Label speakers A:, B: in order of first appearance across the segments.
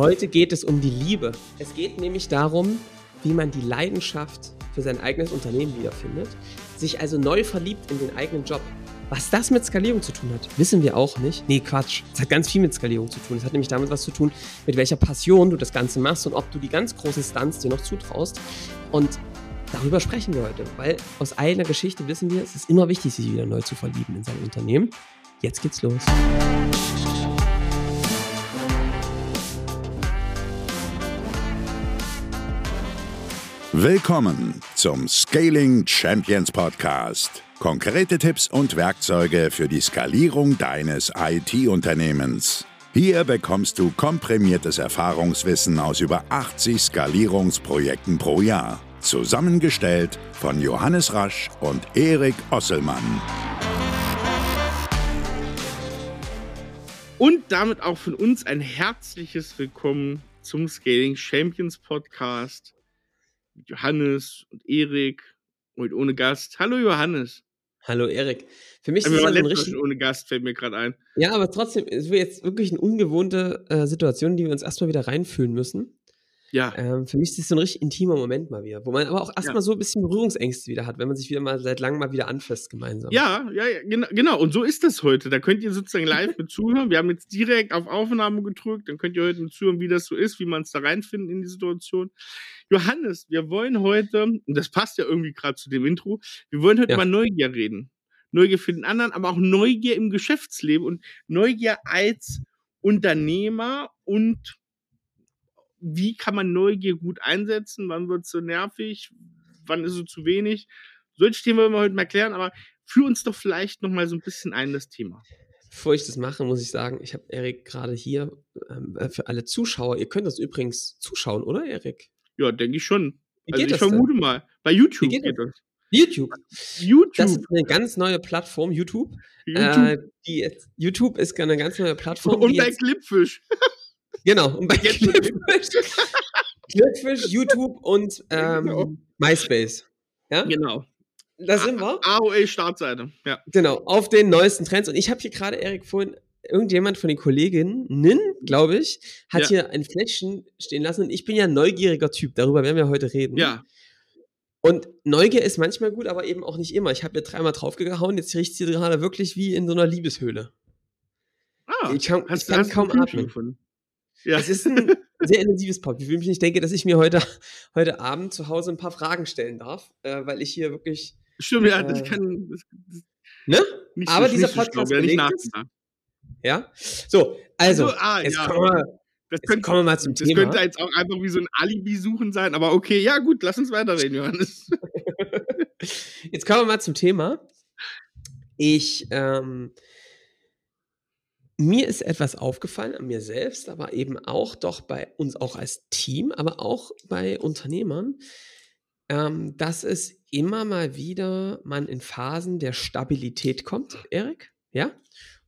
A: Heute geht es um die Liebe. Es geht nämlich darum, wie man die Leidenschaft für sein eigenes Unternehmen wiederfindet, sich also neu verliebt in den eigenen Job. Was das mit Skalierung zu tun hat, wissen wir auch nicht. Nee, Quatsch. Es hat ganz viel mit Skalierung zu tun. Es hat nämlich damit was zu tun, mit welcher Passion du das Ganze machst und ob du die ganz großen Stunts dir noch zutraust. Und darüber sprechen wir heute, weil aus eigener Geschichte wissen wir, es ist immer wichtig, sich wieder neu zu verlieben in sein Unternehmen. Jetzt geht's los.
B: Willkommen zum Scaling Champions Podcast. Konkrete Tipps und Werkzeuge für die Skalierung deines IT-Unternehmens. Hier bekommst du komprimiertes Erfahrungswissen aus über 80 Skalierungsprojekten pro Jahr. Zusammengestellt von Johannes Rasch und Erik Osselmann.
C: Und damit auch von uns ein herzliches Willkommen zum Scaling Champions Podcast mit Johannes und Erik und ohne Gast. Hallo Johannes.
A: Hallo Erik. Für mich
C: Aber
A: ist das
C: waren
A: ein richtig.
C: Ohne Gast, fällt mir gerade ein.
A: Ja, aber trotzdem, es wird jetzt wirklich eine ungewohnte äh, Situation, die wir uns erstmal wieder reinfühlen müssen.
C: Ja,
A: Ähm, für mich ist das so ein richtig intimer Moment mal wieder, wo man aber auch erstmal
C: Ja.
A: so ein bisschen Berührungsängste wieder hat, wenn man sich wieder mal seit langem mal wieder anfasst gemeinsam.
C: ja, ja, ja genau, genau. Und so ist das heute. Da könnt ihr sozusagen live mit zuhören. Wir haben jetzt direkt auf Aufnahme gedrückt. Dann könnt ihr heute mit zuhören, wie das so ist, wie man es da reinfindet in die Situation. Johannes, wir wollen heute, und das passt ja irgendwie gerade zu dem Intro, wir wollen heute
A: Ja.
C: über Neugier reden. Neugier für den anderen, aber auch Neugier im Geschäftsleben und Neugier als Unternehmer und wie kann man Neugier gut einsetzen? Wann wird es so nervig? Wann ist es zu wenig? Solche Themen wollen wir heute mal klären, aber führ uns doch vielleicht noch mal so ein bisschen ein, das Thema.
A: Bevor ich das mache, muss ich sagen, ich habe Erik gerade hier ähm, äh, für alle Zuschauer, ihr könnt das übrigens zuschauen, oder Erik?
C: Ja, denke ich schon.
A: Wie
C: also
A: geht
C: ich
A: das
C: vermute mal. Bei YouTube
A: Wie geht
C: geht das.
A: YouTube.
C: YouTube.
A: Das ist eine ganz neue Plattform, YouTube.
C: YouTube.
A: Äh, die YouTube ist eine ganz neue Plattform.
C: und bei Clipfish.
A: genau, und bei Clipfish, Clipfish, YouTube und ähm,
C: Genau.
A: MySpace. Ja,
C: Genau.
A: da sind wir.
C: AOA-Startseite. Ja.
A: Genau, auf den neuesten Trends. Und ich habe hier gerade, Erik, vorhin, irgendjemand von den Kolleginnen, glaube ich, hat
C: Ja.
A: hier ein Fläschchen stehen lassen. Und ich bin ja ein neugieriger Typ, darüber werden wir heute reden.
C: Ja.
A: Und Neugier ist manchmal gut, aber eben auch nicht immer. Ich habe hier dreimal draufgehauen, jetzt riecht sie gerade wirklich wie in so einer Liebeshöhle.
C: Ah,
A: Ich kann-
C: hast,
A: ich kann
C: hast
A: kaum atmen.
C: Gefunden. Ja.
A: Es ist ein sehr intensives Parfüm. Ich denke, dass ich mir heute, heute Abend zu Hause ein paar Fragen stellen darf, äh, weil ich hier wirklich.
C: Stimmt, ja, das
A: äh,
C: kann. Das, das,
A: Ne?
C: nicht
A: Aber
C: so,
A: dieser
C: nicht so schlau,
A: Podcast
C: wer nicht
A: belegt es.
C: nachgedacht.
A: Ja? So, also,
C: Also, ah,
A: jetzt,
C: ja.
A: kommen wir,
C: Das
A: jetzt
C: könnte,
A: kommen wir mal zum
C: das
A: Thema.
C: könnte jetzt auch einfach wie so ein Alibi-Suchen sein, aber okay, ja, gut, lass uns weiterreden, Johannes.
A: Jetzt kommen wir mal zum Thema. Ich, ähm, mir ist etwas aufgefallen an mir selbst, aber eben auch doch bei uns auch als Team, aber auch bei Unternehmern, ähm, dass es immer mal wieder man in Phasen der Stabilität kommt, Erik, ja,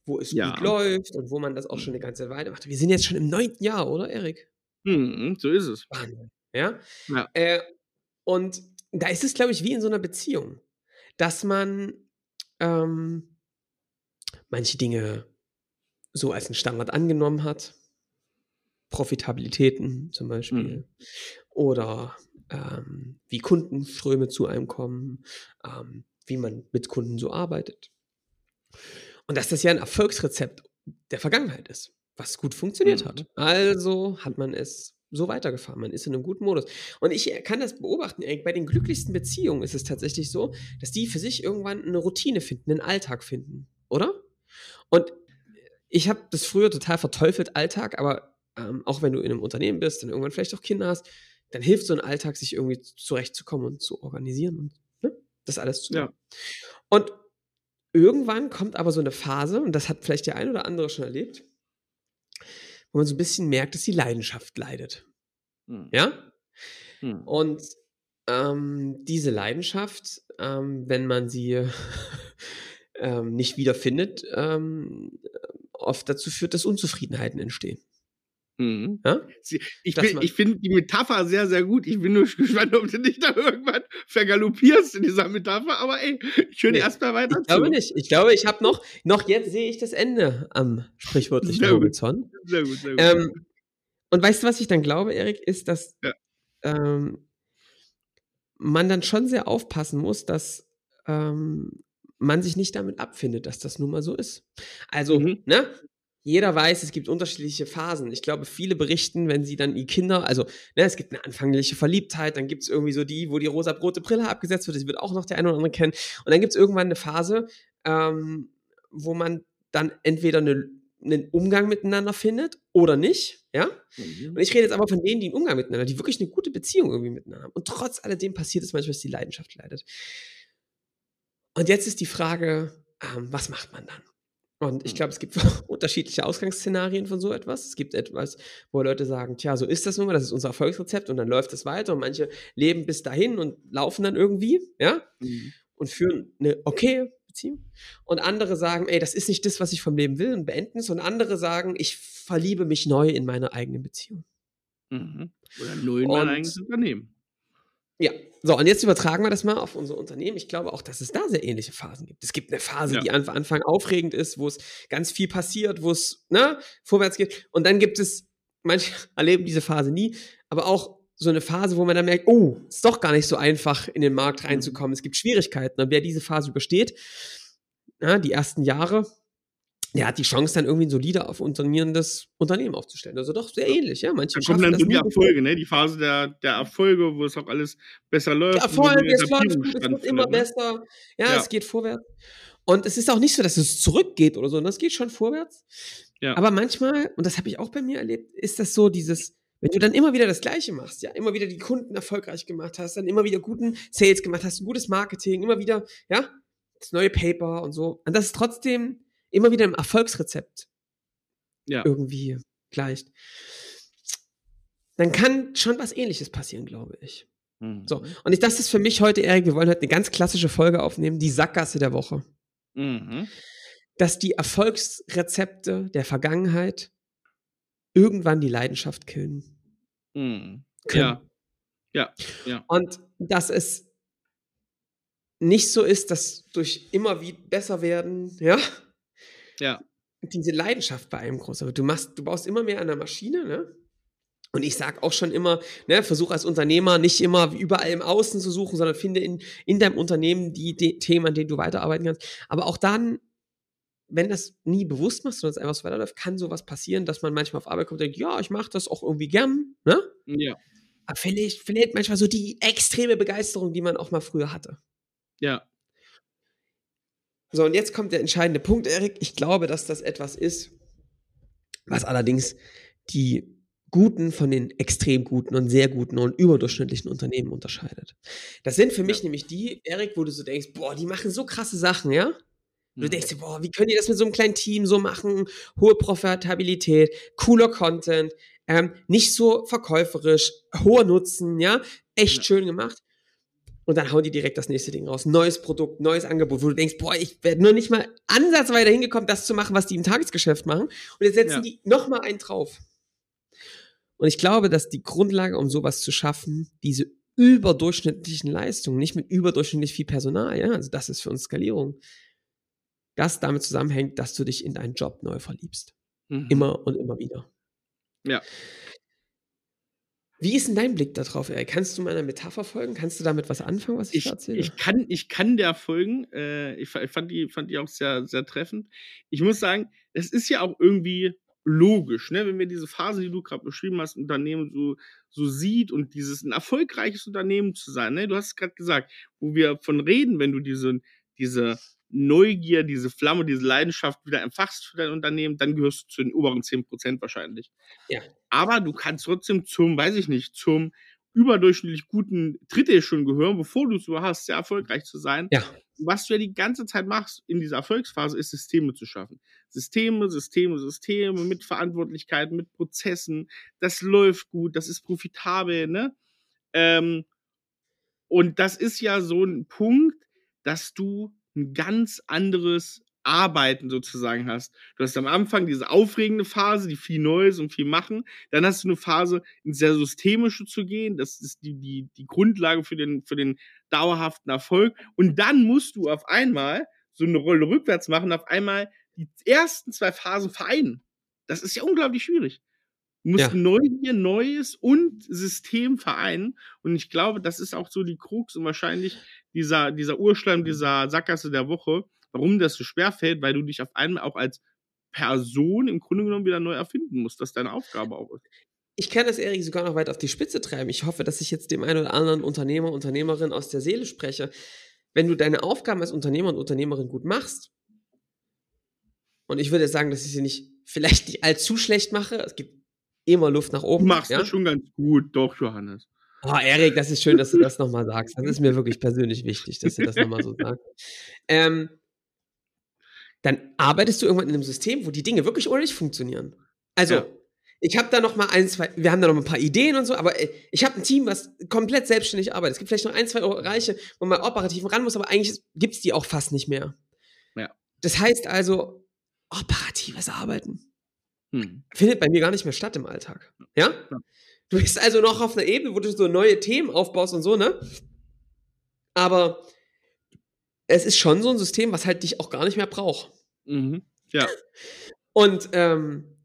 A: wo es
C: Ja.
A: gut läuft und wo man das auch schon eine ganze Weile macht. Wir sind jetzt schon im neunten Jahr, oder, Erik?
C: Hm, so ist es.
A: Wahnsinn. Ja.
C: Ja.
A: Äh, und da ist es, glaube ich, wie in so einer Beziehung, dass man ähm, manche Dinge so als einen Standard angenommen hat. Profitabilitäten zum Beispiel.
C: Mhm.
A: Oder ähm, wie Kundenströme zu einem kommen, ähm, wie man mit Kunden so arbeitet. Und dass das ja ein Erfolgsrezept der Vergangenheit ist, was gut funktioniert
C: Mhm.
A: hat. Also hat man es so weitergefahren. Man ist in einem guten Modus. Und ich kann das beobachten. Bei den glücklichsten Beziehungen ist es tatsächlich so, dass die für sich irgendwann eine Routine finden, einen Alltag finden, oder? Und ich habe das früher total verteufelt, Alltag, aber ähm, auch wenn du in einem Unternehmen bist und irgendwann vielleicht auch Kinder hast, dann hilft so ein Alltag, sich irgendwie zurechtzukommen und zu organisieren und ne, das alles zu
C: Ja.
A: machen. Und irgendwann kommt aber so eine Phase, und das hat vielleicht der ein oder andere schon erlebt, wo man so ein bisschen merkt, dass die Leidenschaft leidet.
C: Hm.
A: Ja?
C: Hm.
A: Und ähm, diese Leidenschaft, ähm, wenn man sie ähm, nicht wiederfindet, ähm, oft dazu führt, dass Unzufriedenheiten entstehen.
C: Hm.
A: Ja?
C: Ich, bin- ich finde die Metapher sehr, sehr gut. Ich bin nur gespannt, ob du nicht da irgendwann vergaloppierst in dieser Metapher. Aber ey, ich höre
A: Nee,
C: erstmal weiter
A: Ich glaube
C: zu.
A: nicht. Ich glaube, ich habe noch, noch jetzt sehe ich das Ende am sprichwörtlichen
C: Sehr gut.
A: Horizont.
C: Sehr gut, sehr gut.
A: Ähm, Und weißt du, was ich dann glaube, Erik, ist, dass
C: Ja.
A: ähm, man dann schon sehr aufpassen muss, dass ähm, man sich nicht damit abfindet, dass das nun mal so ist. Also,
C: Mhm.
A: ne? Jeder weiß, es gibt unterschiedliche Phasen. Ich glaube, viele berichten, wenn sie dann die Kinder, also ne, es gibt eine anfängliche Verliebtheit, dann gibt es irgendwie so die, wo die rosa-rote Brille abgesetzt wird, das wird auch noch der eine oder andere kennen. Und dann gibt es irgendwann eine Phase, ähm, wo man dann entweder eine, einen Umgang miteinander findet oder nicht, ja? Und ich rede jetzt aber von denen, die einen Umgang miteinander, die wirklich eine gute Beziehung irgendwie miteinander haben. Und trotz alledem passiert es manchmal, dass die Leidenschaft leidet. Und jetzt ist die Frage, ähm, was macht man dann? Und ich
C: Hm.
A: glaube, es gibt unterschiedliche Ausgangsszenarien von so etwas. Es gibt etwas, wo Leute sagen, tja, so ist das nun mal, das ist unser Erfolgsrezept und dann läuft es weiter und manche leben bis dahin und laufen dann irgendwie, ja,
C: Mhm.
A: und führen eine okay Beziehung. Und andere sagen, ey, das ist nicht das, was ich vom Leben will und beenden es. Und andere sagen, ich verliebe mich neu in meine eigene Beziehung.
C: Mhm. Oder null in mein
A: Und-
C: eigenes Unternehmen.
A: Ja, so, und jetzt übertragen wir das mal auf unser Unternehmen. Ich glaube auch, dass es da sehr ähnliche Phasen gibt. Es gibt eine Phase,
C: Ja.
A: die am Anfang aufregend ist, wo es ganz viel passiert, wo es ne, vorwärts geht. Und dann gibt es, manche erleben diese Phase nie, aber auch so eine Phase, wo man dann merkt, oh, ist doch gar nicht so einfach, in den Markt reinzukommen. Es gibt Schwierigkeiten. Und wer diese Phase übersteht, ja, die ersten Jahre, der hat die Chance, dann irgendwie ein solider, auf funktionierendes Unternehmen aufzustellen. Also doch sehr ähnlich, ja. Manche
C: Da kommen dann so die. Erfolge, ne? Die Phase der, der Erfolge, wo es auch alles besser läuft.
A: Der Erfolg, es wird immer
C: ne?
A: besser. Ja,
C: Ja.
A: es geht vorwärts. Und es ist auch nicht so, dass es zurückgeht oder so, sondern es geht schon vorwärts.
C: Ja.
A: Aber manchmal, und das habe ich auch bei mir erlebt, ist das so dieses, wenn du dann immer wieder das Gleiche machst, ja, immer wieder die Kunden erfolgreich gemacht hast, dann immer wieder guten Sales gemacht hast, ein gutes Marketing, immer wieder, ja, das neue Paper und so. Und das ist trotzdem immer wieder ein Erfolgsrezept
C: Ja.
A: irgendwie gleicht. Dann kann schon was ähnliches passieren, glaube ich.
C: Mhm.
A: So, und ich, das ist für mich heute, Erik, wir wollen heute eine ganz klassische Folge aufnehmen, die Sackgasse der Woche.
C: Mhm.
A: Dass die Erfolgsrezepte der Vergangenheit irgendwann die Leidenschaft killen
C: Mhm.
A: können.
C: Ja. Ja.
A: Und dass es nicht so ist, dass durch immer wie besser werden, ja,
C: Ja.
A: diese Leidenschaft bei einem groß wird. Du machst, du baust immer mehr an der Maschine, ne? Und ich sag auch schon immer, ne, versuch als Unternehmer nicht immer überall im Außen zu suchen, sondern finde in, in deinem Unternehmen die, die Themen, an denen du weiterarbeiten kannst. Aber auch dann, wenn das nie bewusst machst, sondern es einfach so weiterläuft, kann sowas passieren, dass man manchmal auf Arbeit kommt und denkt, ja, ich mache das auch irgendwie gern, ne?
C: Ja.
A: Aber verliert, verliert manchmal so die extreme Begeisterung, die man auch mal früher hatte.
C: Ja.
A: So, und jetzt kommt der entscheidende Punkt, Erik. Ich glaube, dass das etwas ist, was allerdings die guten von den extrem guten und sehr guten und überdurchschnittlichen Unternehmen unterscheidet. Das sind für mich nämlich die, Erik, wo du so denkst, boah, die machen so krasse Sachen, ja? Du
C: Mhm.
A: denkst dir, boah, wie können die das mit so einem kleinen Team so machen? Hohe Profitabilität, cooler Content, ähm, nicht so verkäuferisch, hoher Nutzen, ja? Echt
C: Ja.
A: schön gemacht. Und dann hauen die direkt das nächste Ding raus. Neues Produkt, neues Angebot, wo du denkst, boah, ich werde nur nicht mal ansatzweise hingekommen, das zu machen, was die im Tagesgeschäft machen. Und jetzt setzen
C: Ja.
A: die noch mal einen drauf. Und ich glaube, dass die Grundlage, um sowas zu schaffen, diese überdurchschnittlichen Leistungen, nicht mit überdurchschnittlich viel Personal, ja, also das ist für uns Skalierung, das damit zusammenhängt, dass du dich in deinen Job neu verliebst.
C: Mhm.
A: Immer und immer wieder.
C: Ja.
A: Wie ist denn dein Blick darauf, Erik? Kannst du meiner Metapher folgen? Kannst du damit was anfangen, was ich,
C: Ich,
A: da erzähle?
C: ich, kann, ich kann der folgen. Äh, ich fand, die, fand die auch sehr, sehr treffend. Ich muss sagen, es ist ja auch irgendwie logisch, ne? wenn wir diese Phase, die du gerade beschrieben hast, Unternehmen so, so sieht und dieses ein erfolgreiches Unternehmen zu sein. Ne? Du hast es gerade gesagt, wo wir von reden, wenn du diese, diese Neugier, diese Flamme, diese Leidenschaft wieder entfachst für dein Unternehmen, dann gehörst du zu den oberen 10% wahrscheinlich.
A: Ja.
C: Aber du kannst trotzdem zum, weiß ich nicht, zum überdurchschnittlich guten Drittel schon gehören, bevor du es so hast, sehr erfolgreich zu sein.
A: Ja.
C: Was du ja die ganze Zeit machst in dieser Erfolgsphase, ist Systeme zu schaffen. Systeme, Systeme, Systeme mit Verantwortlichkeiten, mit Prozessen. Das läuft gut, das ist profitabel, ne? Ähm, und das ist ja so ein Punkt, dass du ein ganz anderes Arbeiten sozusagen hast. Du hast am Anfang diese aufregende Phase, die viel Neues und viel machen. Dann hast du eine Phase, ins sehr systemische zu gehen. Das ist die, die, die Grundlage für den, für den dauerhaften Erfolg. Und dann musst du auf einmal so eine Rolle rückwärts machen, auf einmal die ersten zwei Phasen vereinen. Das ist ja unglaublich schwierig. Musst
A: Ja.
C: Neugier, Neues und System vereinen. Und ich glaube, das ist auch so die Krux und wahrscheinlich dieser, dieser Urschleim, dieser Sackgasse der Woche, warum das so schwer fällt, weil du dich auf einmal auch als Person im Grunde genommen wieder neu erfinden musst, dass deine Aufgabe auch ist.
A: Ich kann das, Erik, sogar noch weit auf die Spitze treiben. Ich hoffe, dass ich jetzt dem einen oder anderen Unternehmer, Unternehmerin aus der Seele spreche. Wenn du deine Aufgaben als Unternehmer und Unternehmerin gut machst, und ich würde sagen, dass ich sie nicht, vielleicht nicht allzu schlecht mache, es gibt immer Luft nach
C: Du
A: oben.
C: machst
A: ja?
C: das schon ganz gut, doch, Johannes.
A: Oh, Erik, das ist schön, dass du das nochmal sagst. Das ist mir wirklich persönlich wichtig, dass du das nochmal so sagst. Ähm, dann arbeitest du irgendwann in einem System, wo die Dinge wirklich ohne dich funktionieren. Also,
C: Ja.
A: ich habe da noch mal ein, zwei, wir haben da noch ein paar Ideen und so, aber äh, ich habe ein Team, was komplett selbstständig arbeitet. Es gibt vielleicht noch ein, zwei Bereiche, wo man operativ ran muss, aber eigentlich gibt's die auch fast nicht mehr.
C: Ja.
A: Das heißt also, operatives Arbeiten
C: Hm.
A: findet bei mir gar nicht mehr statt im Alltag. Ja?
C: Ja.
A: Du bist also noch auf einer Ebene, wo du so neue Themen aufbaust und so, ne? Aber es ist schon so ein System, was halt dich auch gar nicht mehr braucht.
C: Mhm. Ja.
A: Und, ähm,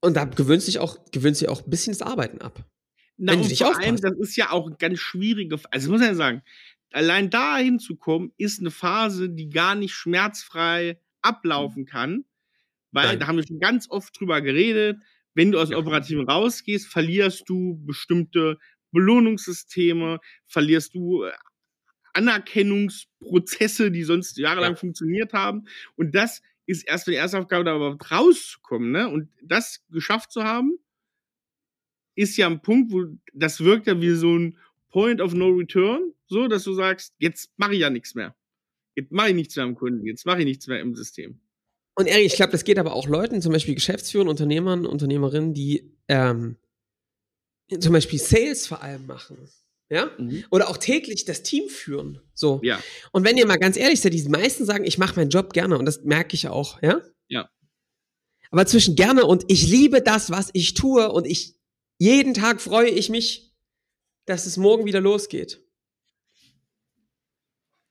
A: und da gewöhnst dich auch, gewöhnst dich auch ein bisschen das Arbeiten ab.
C: Na,
A: Wenn du
C: und
A: dich
C: vor allem, das ist ja auch eine ganz schwierige, also muss man ja sagen, allein da hinzukommen, ist eine Phase, die gar nicht schmerzfrei ablaufen kann, weil
A: Nein.
C: da haben wir schon ganz oft drüber geredet, wenn du aus
A: Ja.
C: dem Operativen rausgehst, verlierst du bestimmte Belohnungssysteme, verlierst du äh, Anerkennungsprozesse, die sonst jahrelang
A: Ja.
C: funktioniert haben. Und das ist erst die erste Aufgabe, da überhaupt rauszukommen. Ne? Und das geschafft zu haben, ist ja ein Punkt, wo das wirkt ja wie so ein Point of No Return, so dass du sagst, jetzt mache ich ja nichts mehr. Jetzt mache ich nichts mehr am Kunden, jetzt mache ich nichts mehr im System.
A: Und Erik, ich glaube, das geht aber auch Leuten, zum Beispiel Geschäftsführern, Unternehmern, Unternehmerinnen, die ähm, zum Beispiel Sales vor allem machen. Ja? Oder auch täglich das Team führen. So.
C: Ja,
A: Und wenn ihr mal ganz ehrlich seid, die meisten sagen, ich mache meinen Job gerne und das merke ich auch, ja?
C: Ja.
A: Aber zwischen gerne und ich liebe das, was ich tue und ich jeden Tag freue ich mich, dass es morgen wieder losgeht.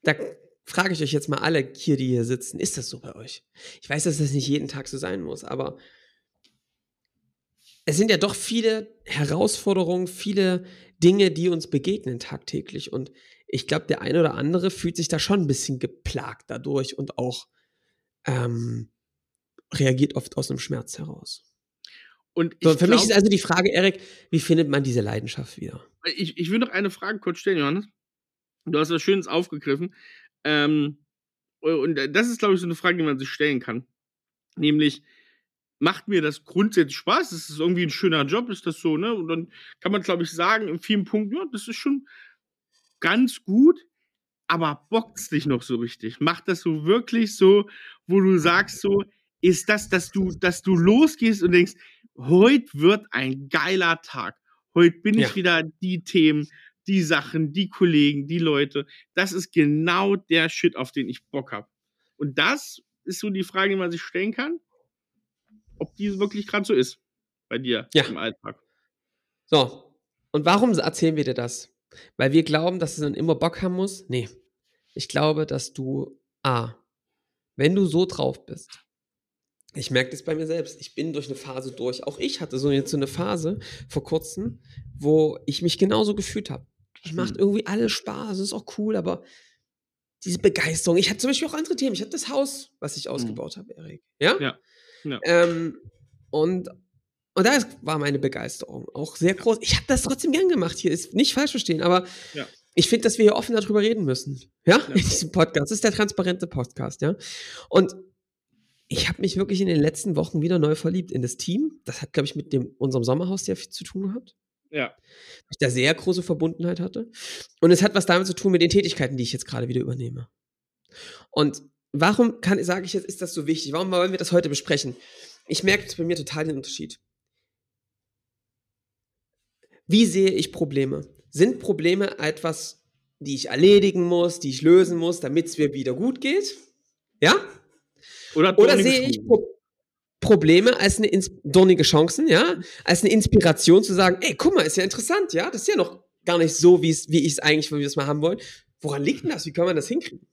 A: Da frage ich euch jetzt mal alle hier, die hier sitzen, ist das so bei euch? Ich weiß, dass das nicht jeden Tag so sein muss, aber es sind ja doch viele Herausforderungen, viele Dinge, die uns begegnen tagtäglich. Und ich glaube, der eine oder andere fühlt sich da schon ein bisschen geplagt dadurch und auch ähm, reagiert oft aus einem Schmerz heraus.
C: und
A: So, für mich ist
C: glaub,
A: also die Frage, Erik, wie findet man diese Leidenschaft wieder?
C: ich, ich will noch eine Frage kurz stellen, Johannes. Du hast was Schönes aufgegriffen. Ähm, und das ist, glaube ich, so eine Frage, die man sich stellen kann. Nämlich, macht mir das grundsätzlich Spaß? Ist das irgendwie ein schöner Job? Ist das so, ne? Und dann kann man, glaube ich, sagen, in vielen Punkten, ja, das ist schon ganz gut, aber bockt's dich noch so richtig? Macht das so wirklich so, wo du sagst, so, ist das, dass du, dass du losgehst und denkst, heute wird ein geiler Tag. Heute bin
A: Ja.
C: ich wieder die Themen, die Sachen, die Kollegen, die Leute. Das ist genau der Shit, auf den ich Bock habe. Und das ist so die Frage, die man sich stellen kann, ob die wirklich gerade so ist bei dir
A: Ja.
C: im Alltag.
A: So, und warum erzählen wir dir das? Weil wir glauben, dass du dann immer Bock haben musst? Nee. Ich glaube, dass du, A, wenn du so drauf bist, ich merke das bei mir selbst, ich bin durch eine Phase durch. Auch ich hatte so jetzt so eine Phase vor kurzem, wo ich mich genauso gefühlt habe. Macht
C: Hm.
A: irgendwie alles Spaß, es ist auch cool, aber diese Begeisterung. Ich hatte zum Beispiel auch andere Themen. Ich hatte das Haus, was ich ausgebaut habe, Erik. Ja?
C: Ja. Ja.
A: Ähm, und, und da war meine Begeisterung auch sehr groß. Ich habe das trotzdem gern gemacht hier, ist nicht falsch verstehen, aber
C: Ja.
A: ich finde, dass wir hier offen darüber reden müssen. Ja,
C: Ja.
A: in diesem Podcast. Das ist der transparente Podcast, ja. Und ich habe mich wirklich in den letzten Wochen wieder neu verliebt in das Team. Das hat, glaube ich, mit dem, unserem Sommerhaus sehr viel zu tun gehabt.
C: Ja.
A: Weil ich da sehr große Verbundenheit hatte. Und es hat was damit zu tun mit den Tätigkeiten, die ich jetzt gerade wieder übernehme. Und warum kann, sage ich jetzt, ist das so wichtig? Warum wollen wir das heute besprechen? Ich merke jetzt bei mir total den Unterschied. Wie sehe ich Probleme? Sind Probleme etwas, die ich erledigen muss, die ich lösen muss, damit es mir wieder gut geht? Ja?
C: Oder,
A: Oder sehe ich
C: Stufen.
A: Pro Probleme als eine ins dornige Chancen, ja? Als eine Inspiration zu sagen, ey, guck mal, ist ja interessant, ja? Das ist ja noch gar nicht so, wie es- wie ich es eigentlich, wie wir es mal haben wollen. Woran liegt denn das? Wie kann man das hinkriegen?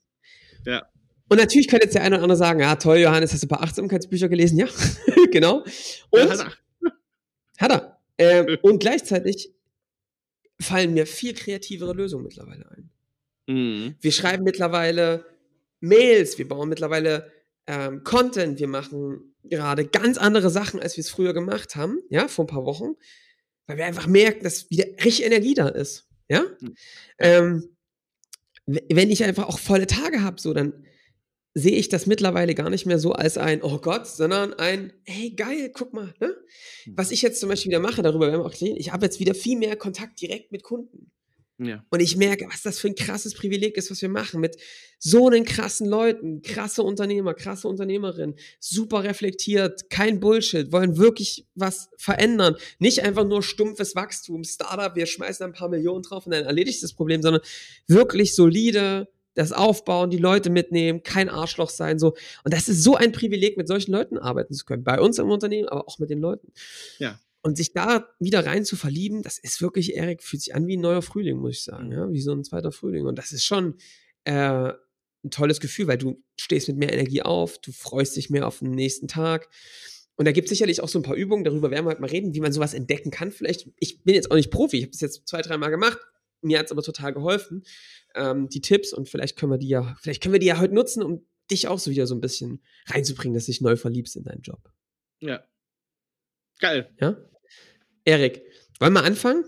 C: Ja.
A: Und natürlich könnte jetzt der eine oder andere sagen, ja, toll, Johannes, hast du ein paar Achtsamkeitsbücher gelesen? Ja, genau.
C: Ja,
A: Und
C: hat er.
A: Ähm, und gleichzeitig fallen mir viel kreativere Lösungen mittlerweile ein.
C: Mhm.
A: Wir schreiben mittlerweile Mails, wir bauen mittlerweile ähm, Content, wir machen gerade ganz andere Sachen, als wir es früher gemacht haben, ja, vor ein paar Wochen, weil wir einfach merken, dass wieder richtig Energie da ist, ja.
C: Mhm.
A: Ähm, wenn ich einfach auch volle Tage habe, so, dann sehe ich das mittlerweile gar nicht mehr so als ein, oh Gott, sondern ein, hey, geil, guck mal, ne? Was ich jetzt zum Beispiel wieder mache, darüber werden wir auch reden, ich habe jetzt wieder viel mehr Kontakt direkt mit Kunden.
C: Ja.
A: Und ich merke, was das für ein krasses Privileg ist, was wir machen mit so einen krassen Leuten, krasse Unternehmer, krasse Unternehmerinnen, super reflektiert, kein Bullshit, wollen wirklich was verändern. Nicht einfach nur stumpfes Wachstum, Startup, wir schmeißen ein paar Millionen drauf und dann erledigt das Problem, sondern wirklich solide das aufbauen, die Leute mitnehmen, kein Arschloch sein, so. Und das ist so ein Privileg, mit solchen Leuten arbeiten zu können. Bei uns im Unternehmen, aber auch mit den Leuten.
C: Ja.
A: Und sich da wieder rein zu verlieben, das ist wirklich, Erik, fühlt sich an wie ein neuer Frühling, muss ich sagen, ja, wie so ein zweiter Frühling. Und das ist schon äh, ein tolles Gefühl, weil du stehst mit mehr Energie auf, du freust dich mehr auf den nächsten Tag. Und da gibt es sicherlich auch so ein paar Übungen, darüber werden wir halt mal reden, wie man sowas entdecken kann. Vielleicht, ich bin jetzt auch nicht Profi, ich habe das jetzt zwei, dreimal gemacht, mir hat es aber total geholfen, ähm, die Tipps. Und vielleicht können wir die ja, vielleicht können wir die ja heute nutzen, um dich auch so wieder so ein bisschen reinzubringen, dass du dich neu verliebst in deinen Job.
C: Ja. Geil.
A: Ja? Erik, wollen wir anfangen?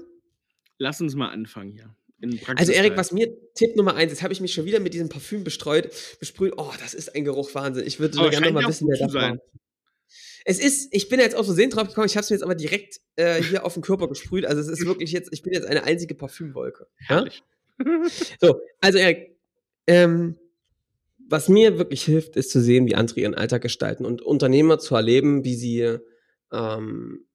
C: Lass uns mal anfangen hier. In
A: Also. Erik, was mir Tipp Nummer eins, jetzt habe ich mich schon wieder mit diesem Parfüm bestreut, besprüht. Oh, das ist ein Geruch Wahnsinn. Ich würde
C: Aber
A: gerne noch mal
C: ja
A: wissen, wer das war. Es ist, ich bin jetzt aus Versehen drauf gekommen, ich habe es mir jetzt aber direkt äh, hier auf den Körper gesprüht. Also es ist wirklich jetzt, ich bin jetzt eine einzige Parfümwolke. Ja? So, also Erik, ähm, was mir wirklich hilft, ist zu sehen, wie andere ihren Alltag gestalten und Unternehmer zu erleben, wie sie ähm,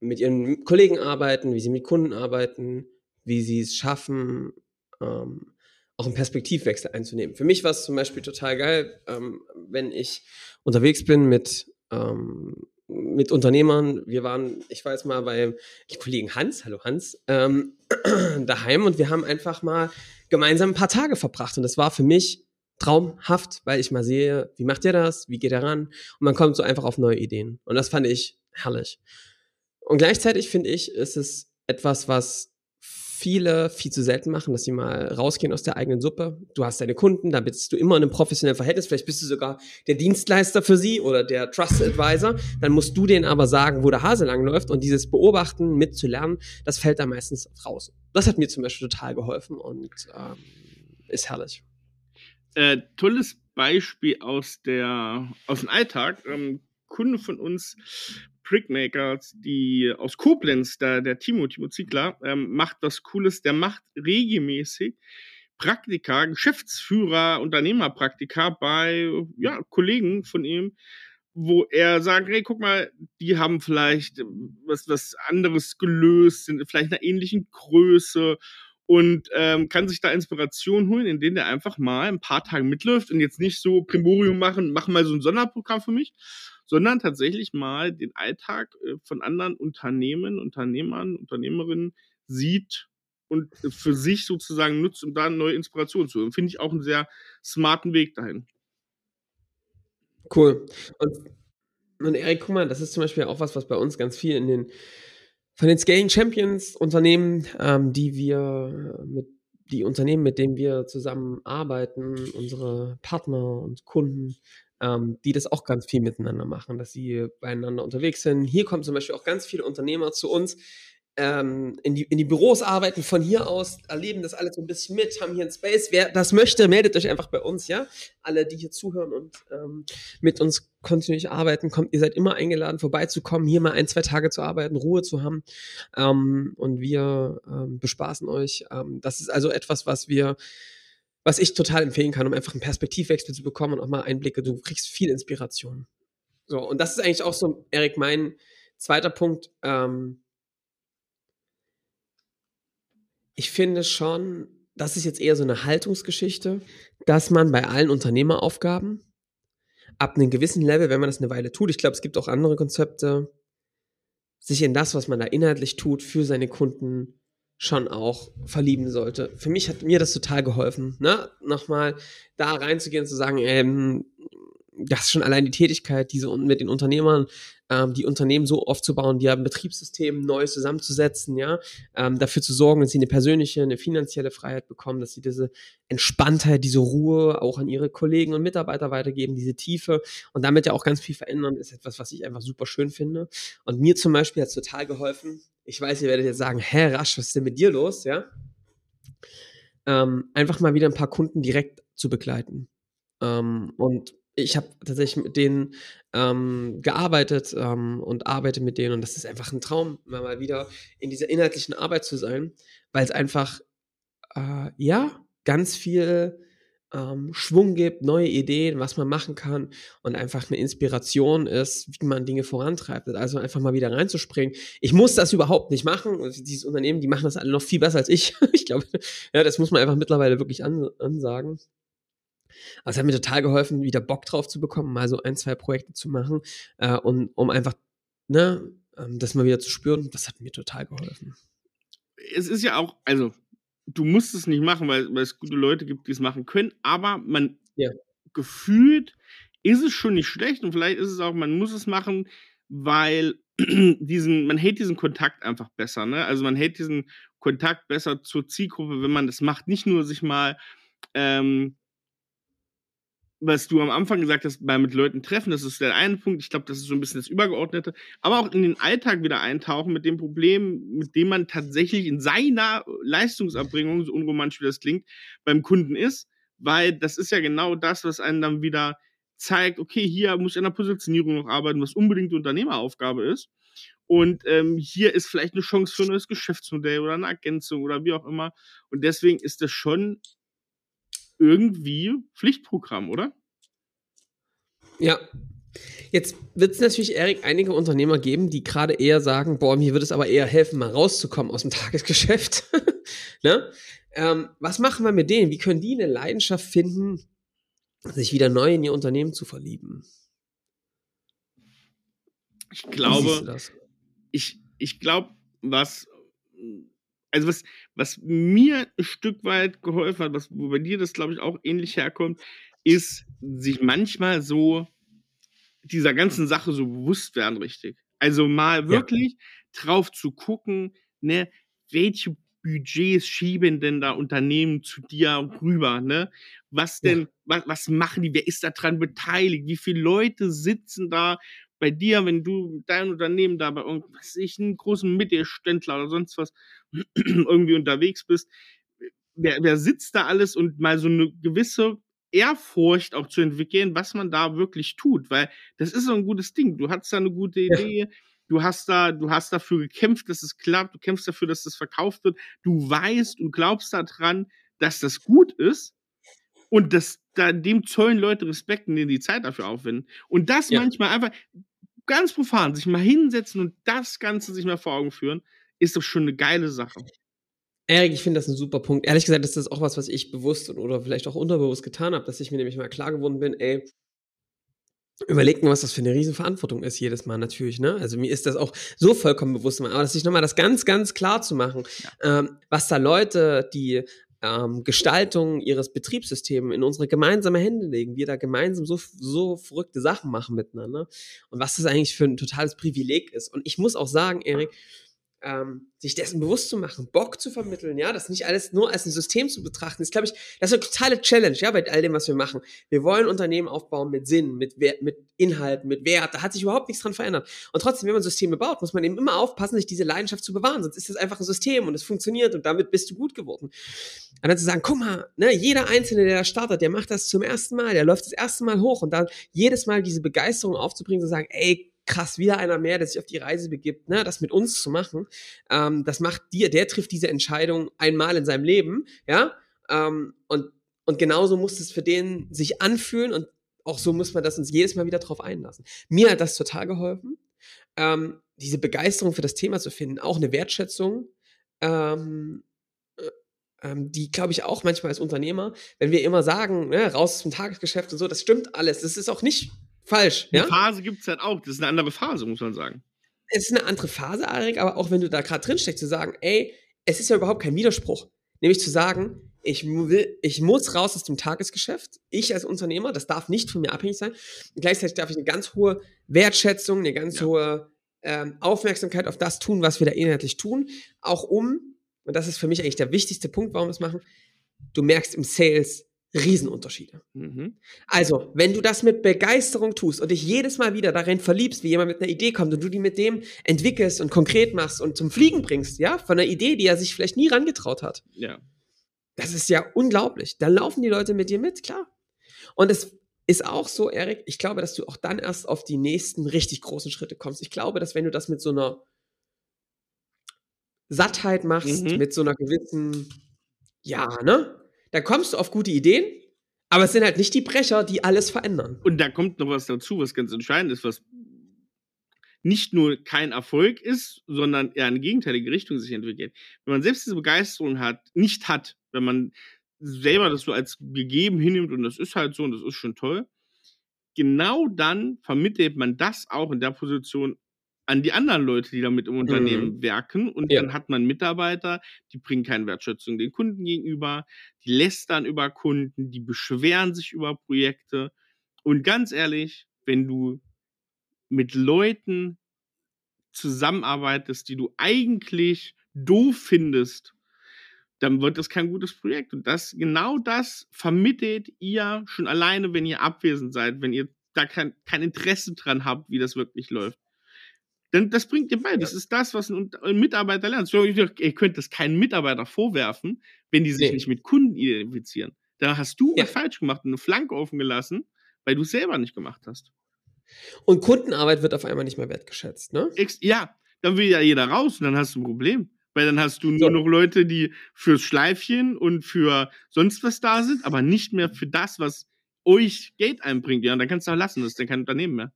A: mit ihren Kollegen arbeiten, wie sie mit Kunden arbeiten, wie sie es schaffen, ähm, auch einen Perspektivwechsel einzunehmen. Für mich war es zum Beispiel total geil, ähm, wenn ich unterwegs bin mit, ähm, mit Unternehmern. Wir waren, ich war jetzt mal bei Kollegen Hans, hallo Hans, ähm, daheim und wir haben einfach mal gemeinsam ein paar Tage verbracht. Und das war für mich traumhaft, weil ich mal sehe, wie macht ihr das, wie geht er ran? Und man kommt so einfach auf neue Ideen. Und das fand ich herrlich. Und gleichzeitig finde ich, ist es etwas, was viele viel zu selten machen, dass sie mal rausgehen aus der eigenen Suppe. Du hast deine Kunden, da bist du immer in einem professionellen Verhältnis. Vielleicht bist du sogar der Dienstleister für sie oder der Trust Advisor. Dann musst du denen aber sagen, wo der Hase langläuft und dieses Beobachten, mitzulernen, das fällt da meistens raus. Das hat mir zum Beispiel total geholfen und ähm, ist herrlich.
C: Äh, tolles Beispiel aus der aus dem Alltag. Ähm, Kunde von uns, Brickmakers, die aus Koblenz, der, der Timo, Timo Ziegler, ähm, macht was Cooles. Der macht regelmäßig Praktika, Geschäftsführer, Unternehmerpraktika bei ja, Kollegen von ihm, wo er sagt, hey, guck mal, die haben vielleicht was, was anderes gelöst, sind vielleicht einer ähnlichen Größe und ähm, kann sich da Inspiration holen, indem der einfach mal ein paar Tage mitläuft und jetzt nicht so Primorium machen, machen mal so ein Sonderprogramm für mich, sondern tatsächlich mal den Alltag äh, von anderen Unternehmen, Unternehmern, Unternehmerinnen sieht und äh, für sich sozusagen nutzt, um da neue Inspiration zu holen. Finde ich auch einen sehr smarten Weg dahin.
A: Cool. Und, und Erik, guck mal, das ist zum Beispiel auch was, was bei uns ganz viel in den von den Scaling Champions Unternehmen, ähm, die wir mit die Unternehmen, mit denen wir zusammen arbeiten, unsere Partner und Kunden, ähm, die das auch ganz viel miteinander machen, dass sie beieinander unterwegs sind. Hier kommen zum Beispiel auch ganz viele Unternehmer zu uns, ähm, in, die, in die Büros arbeiten von hier aus, erleben das alles so ein bisschen mit, haben hier ein Space. Wer das möchte, meldet euch einfach bei uns, ja. Alle, die hier zuhören und ähm, mit uns kontinuierlich arbeiten, kommt, ihr seid immer eingeladen, vorbeizukommen, hier mal ein, zwei Tage zu arbeiten, Ruhe zu haben. Ähm, und wir ähm, bespaßen euch. Ähm, das ist also etwas, was wir was ich total empfehlen kann, um einfach einen Perspektivwechsel zu bekommen und auch mal Einblicke. Du kriegst viel Inspiration. So, und das ist eigentlich auch so, Erik, mein zweiter Punkt. Ähm, ich finde schon, das ist jetzt eher so eine Haltungsgeschichte, dass man bei allen Unternehmeraufgaben ab einem gewissen Level, wenn man das eine Weile tut, ich glaube, es gibt auch andere Konzepte, sich in das, was man da inhaltlich tut, für seine Kunden schon auch verlieben sollte. Für mich hat mir das total geholfen, ne? Nochmal da reinzugehen und zu sagen, ähm, das ist schon allein die Tätigkeit, diese mit den Unternehmern, ähm, die Unternehmen so aufzubauen, die haben Betriebssystem neu zusammenzusetzen, ja, ähm, dafür zu sorgen, dass sie eine persönliche, eine finanzielle Freiheit bekommen, dass sie diese Entspanntheit, diese Ruhe auch an ihre Kollegen und Mitarbeiter weitergeben, diese Tiefe und damit ja auch ganz viel verändern, ist etwas, was ich einfach super schön finde. Und mir zum Beispiel hat es total geholfen. Ich weiß, ihr werdet jetzt sagen, hä, Rasch, was ist denn mit dir los, ja? Ähm, einfach mal wieder ein paar Kunden direkt zu begleiten. Ähm, und ich habe tatsächlich mit denen ähm, gearbeitet ähm, und arbeite mit denen und das ist einfach ein Traum, mal wieder in dieser inhaltlichen Arbeit zu sein, weil es einfach äh, ja ganz viel ähm, Schwung gibt, neue Ideen, was man machen kann und einfach eine Inspiration ist, wie man Dinge vorantreibt. Also einfach mal wieder reinzuspringen. Ich muss das überhaupt nicht machen. Also dieses Unternehmen, die machen das alle noch viel besser als ich. ich glaube, ja, das muss man einfach mittlerweile wirklich an, ansagen. Aber es hat mir total geholfen, wieder Bock drauf zu bekommen, mal so ein, zwei Projekte zu machen, äh, und, um einfach, ne, ähm, das mal wieder zu spüren. Das hat mir total geholfen.
C: Es ist ja auch, also, du musst es nicht machen, weil, weil es gute Leute gibt, die es machen können, aber man ja. gefühlt ist es schon nicht schlecht und vielleicht ist es auch, man muss es machen, weil diesen, man hält diesen Kontakt einfach besser, ne? Also man hält diesen Kontakt besser zur Zielgruppe, wenn man das macht. Nicht nur sich mal ähm, was du am Anfang gesagt hast, bei mit Leuten treffen, das ist der eine Punkt. Ich glaube, das ist so ein bisschen das Übergeordnete. Aber auch in den Alltag wieder eintauchen mit dem Problem, mit dem man tatsächlich in seiner Leistungserbringung, so unromantisch wie das klingt, beim Kunden ist. Weil das ist ja genau das, was einen dann wieder zeigt, okay, hier muss ich an der Positionierung noch arbeiten, was unbedingt Unternehmeraufgabe ist. Und ähm, hier ist vielleicht eine Chance für ein neues Geschäftsmodell oder eine Ergänzung oder wie auch immer. Und deswegen ist das schon irgendwie Pflichtprogramm, oder?
A: Ja. Jetzt wird es natürlich, Erik, einige Unternehmer geben, die gerade eher sagen, boah, mir würde es aber eher helfen, mal rauszukommen aus dem Tagesgeschäft. ne? ähm, was machen wir mit denen? Wie können die eine Leidenschaft finden, sich wieder neu in ihr Unternehmen zu verlieben?
C: Ich glaube, ich, ich glaube, was also was, was mir ein Stück weit geholfen hat, was, wo bei dir das, glaube ich, auch ähnlich herkommt, ist, sich manchmal so dieser ganzen Sache so bewusst werden, richtig. Also mal wirklich ja. drauf zu gucken, ne, welche Budgets schieben denn da Unternehmen zu dir rüber, ne? Was denn, ja. was, was machen die? Wer ist da dran beteiligt? Wie viele Leute sitzen da bei dir, wenn du dein Unternehmen da bei irgendwas, ich, einen großen Mittelständler oder sonst was irgendwie unterwegs bist, wer, wer sitzt da alles und mal so eine gewisse Ehrfurcht auch zu entwickeln, was man da wirklich tut, weil das ist so ein gutes Ding. Du hast da eine gute Idee, ja. du hast da, du hast dafür gekämpft, dass es klappt, du kämpfst dafür, dass das verkauft wird, du weißt und glaubst daran, dass das gut ist und das, da, dem zollen Leute Respekt, indem die Zeit dafür aufwenden. Und das ja. manchmal einfach ganz profan, sich mal hinsetzen und das Ganze sich mal vor Augen führen, ist doch schon eine geile Sache.
A: Erik, ich finde das ein super Punkt. Ehrlich gesagt, ist das auch was, was ich bewusst oder vielleicht auch unterbewusst getan habe, dass ich mir nämlich mal klar geworden bin, ey, Überlegt mal, was das für eine Riesenverantwortung ist jedes Mal natürlich, ne? Also mir ist das auch so vollkommen bewusst, aber dass ich nochmal das ganz, ganz klar zu machen, ja. ähm, was da Leute, die ähm, Gestaltung ihres Betriebssystems in unsere gemeinsame Hände legen, wir da gemeinsam so, so verrückte Sachen machen miteinander und was das eigentlich für ein totales Privileg ist. Und ich muss auch sagen, Erik, ähm, sich dessen bewusst zu machen, Bock zu vermitteln, ja, das nicht alles nur als ein System zu betrachten, ist, glaube ich, das ist eine totale Challenge, ja, bei all dem, was wir machen. Wir wollen Unternehmen aufbauen mit Sinn, mit, Wert, mit Inhalten, mit Wert, da hat sich überhaupt nichts dran verändert. Und trotzdem, wenn man Systeme baut, muss man eben immer aufpassen, sich diese Leidenschaft zu bewahren, sonst ist das einfach ein System und es funktioniert und damit bist du gut geworden. Und dann zu sagen, guck mal, ne, jeder Einzelne, der da startet, der macht das zum ersten Mal, der läuft das erste Mal hoch und dann jedes Mal diese Begeisterung aufzubringen, zu sagen, ey, krass, wieder einer mehr, der sich auf die Reise begibt, ne, das mit uns zu machen. Ähm, das macht dir, der trifft diese Entscheidung einmal in seinem Leben, ja. Ähm, und, und genauso muss es für den sich anfühlen und auch so muss man das uns jedes Mal wieder drauf einlassen. Mir hat das total geholfen, ähm, diese Begeisterung für das Thema zu finden, auch eine Wertschätzung, ähm, äh, ähm, die glaube ich auch manchmal als Unternehmer, wenn wir immer sagen, ne, raus zum Tagesgeschäft und so, das stimmt alles. Das ist auch nicht falsch.
C: Die ja? Phase gibt es halt auch. Das ist eine andere Phase, muss man sagen.
A: Es ist eine andere Phase, Arik, aber auch wenn du da gerade drin steckst, zu sagen, ey, es ist ja überhaupt kein Widerspruch. Nämlich zu sagen, ich, will, ich muss raus aus dem Tagesgeschäft. Ich als Unternehmer, das darf nicht von mir abhängig sein. Und gleichzeitig darf ich eine ganz hohe Wertschätzung, eine ganz ja. hohe ähm, Aufmerksamkeit auf das tun, was wir da inhaltlich tun. Auch um, und das ist für mich eigentlich der wichtigste Punkt, warum wir es machen, du merkst im Sales Riesenunterschiede. Mhm. Also, wenn du das mit Begeisterung tust und dich jedes Mal wieder darin verliebst, wie jemand mit einer Idee kommt und du die mit dem entwickelst und konkret machst und zum Fliegen bringst, ja, von einer Idee, die er sich vielleicht nie rangetraut hat.
C: Ja.
A: Das ist ja unglaublich. Da laufen die Leute mit dir mit, klar. Und es ist auch so, Erik, ich glaube, dass du auch dann erst auf die nächsten richtig großen Schritte kommst. Ich glaube, dass wenn du das mit so einer Sattheit machst, mhm. mit so einer gewissen, ja, ne? Dann kommst du auf gute Ideen, aber es sind halt nicht die Brecher, die alles verändern.
C: Und da kommt noch was dazu, was ganz entscheidend ist, was nicht nur kein Erfolg ist, sondern eher eine gegenteilige Richtung sich entwickelt. Wenn man selbst diese Begeisterung hat, nicht hat, wenn man selber das so als gegeben hinnimmt und das ist halt so und das ist schon toll, genau dann vermittelt man das auch in der Position an die anderen Leute, die da mit im Unternehmen mhm. werken. Und ja. dann hat man Mitarbeiter, die bringen keine Wertschätzung den Kunden gegenüber, die lästern über Kunden, die beschweren sich über Projekte. Und ganz ehrlich, wenn du mit Leuten zusammenarbeitest, die du eigentlich doof findest, dann wird das kein gutes Projekt. Und das, genau das vermittelt ihr schon alleine, wenn ihr abwesend seid, wenn ihr da kein, kein Interesse dran habt, wie das wirklich läuft. Denn das bringt ihr bei. Das ist das, was ein, ein Mitarbeiter lernt. Ihr könnt das keinen Mitarbeiter vorwerfen, wenn die sich nee. nicht mit Kunden identifizieren. Da hast du ja. was falsch gemacht und eine Flanke offen gelassen, weil du es selber nicht gemacht hast.
A: Und Kundenarbeit wird auf einmal nicht mehr wertgeschätzt, ne?
C: Ja, dann will ja jeder raus und dann hast du ein Problem. Weil dann hast du nur so. noch Leute, die fürs Schleifchen und für sonst was da sind, aber nicht mehr für das, was euch Geld einbringt. Ja, und dann kannst du auch lassen, das ist dann kein Unternehmen mehr.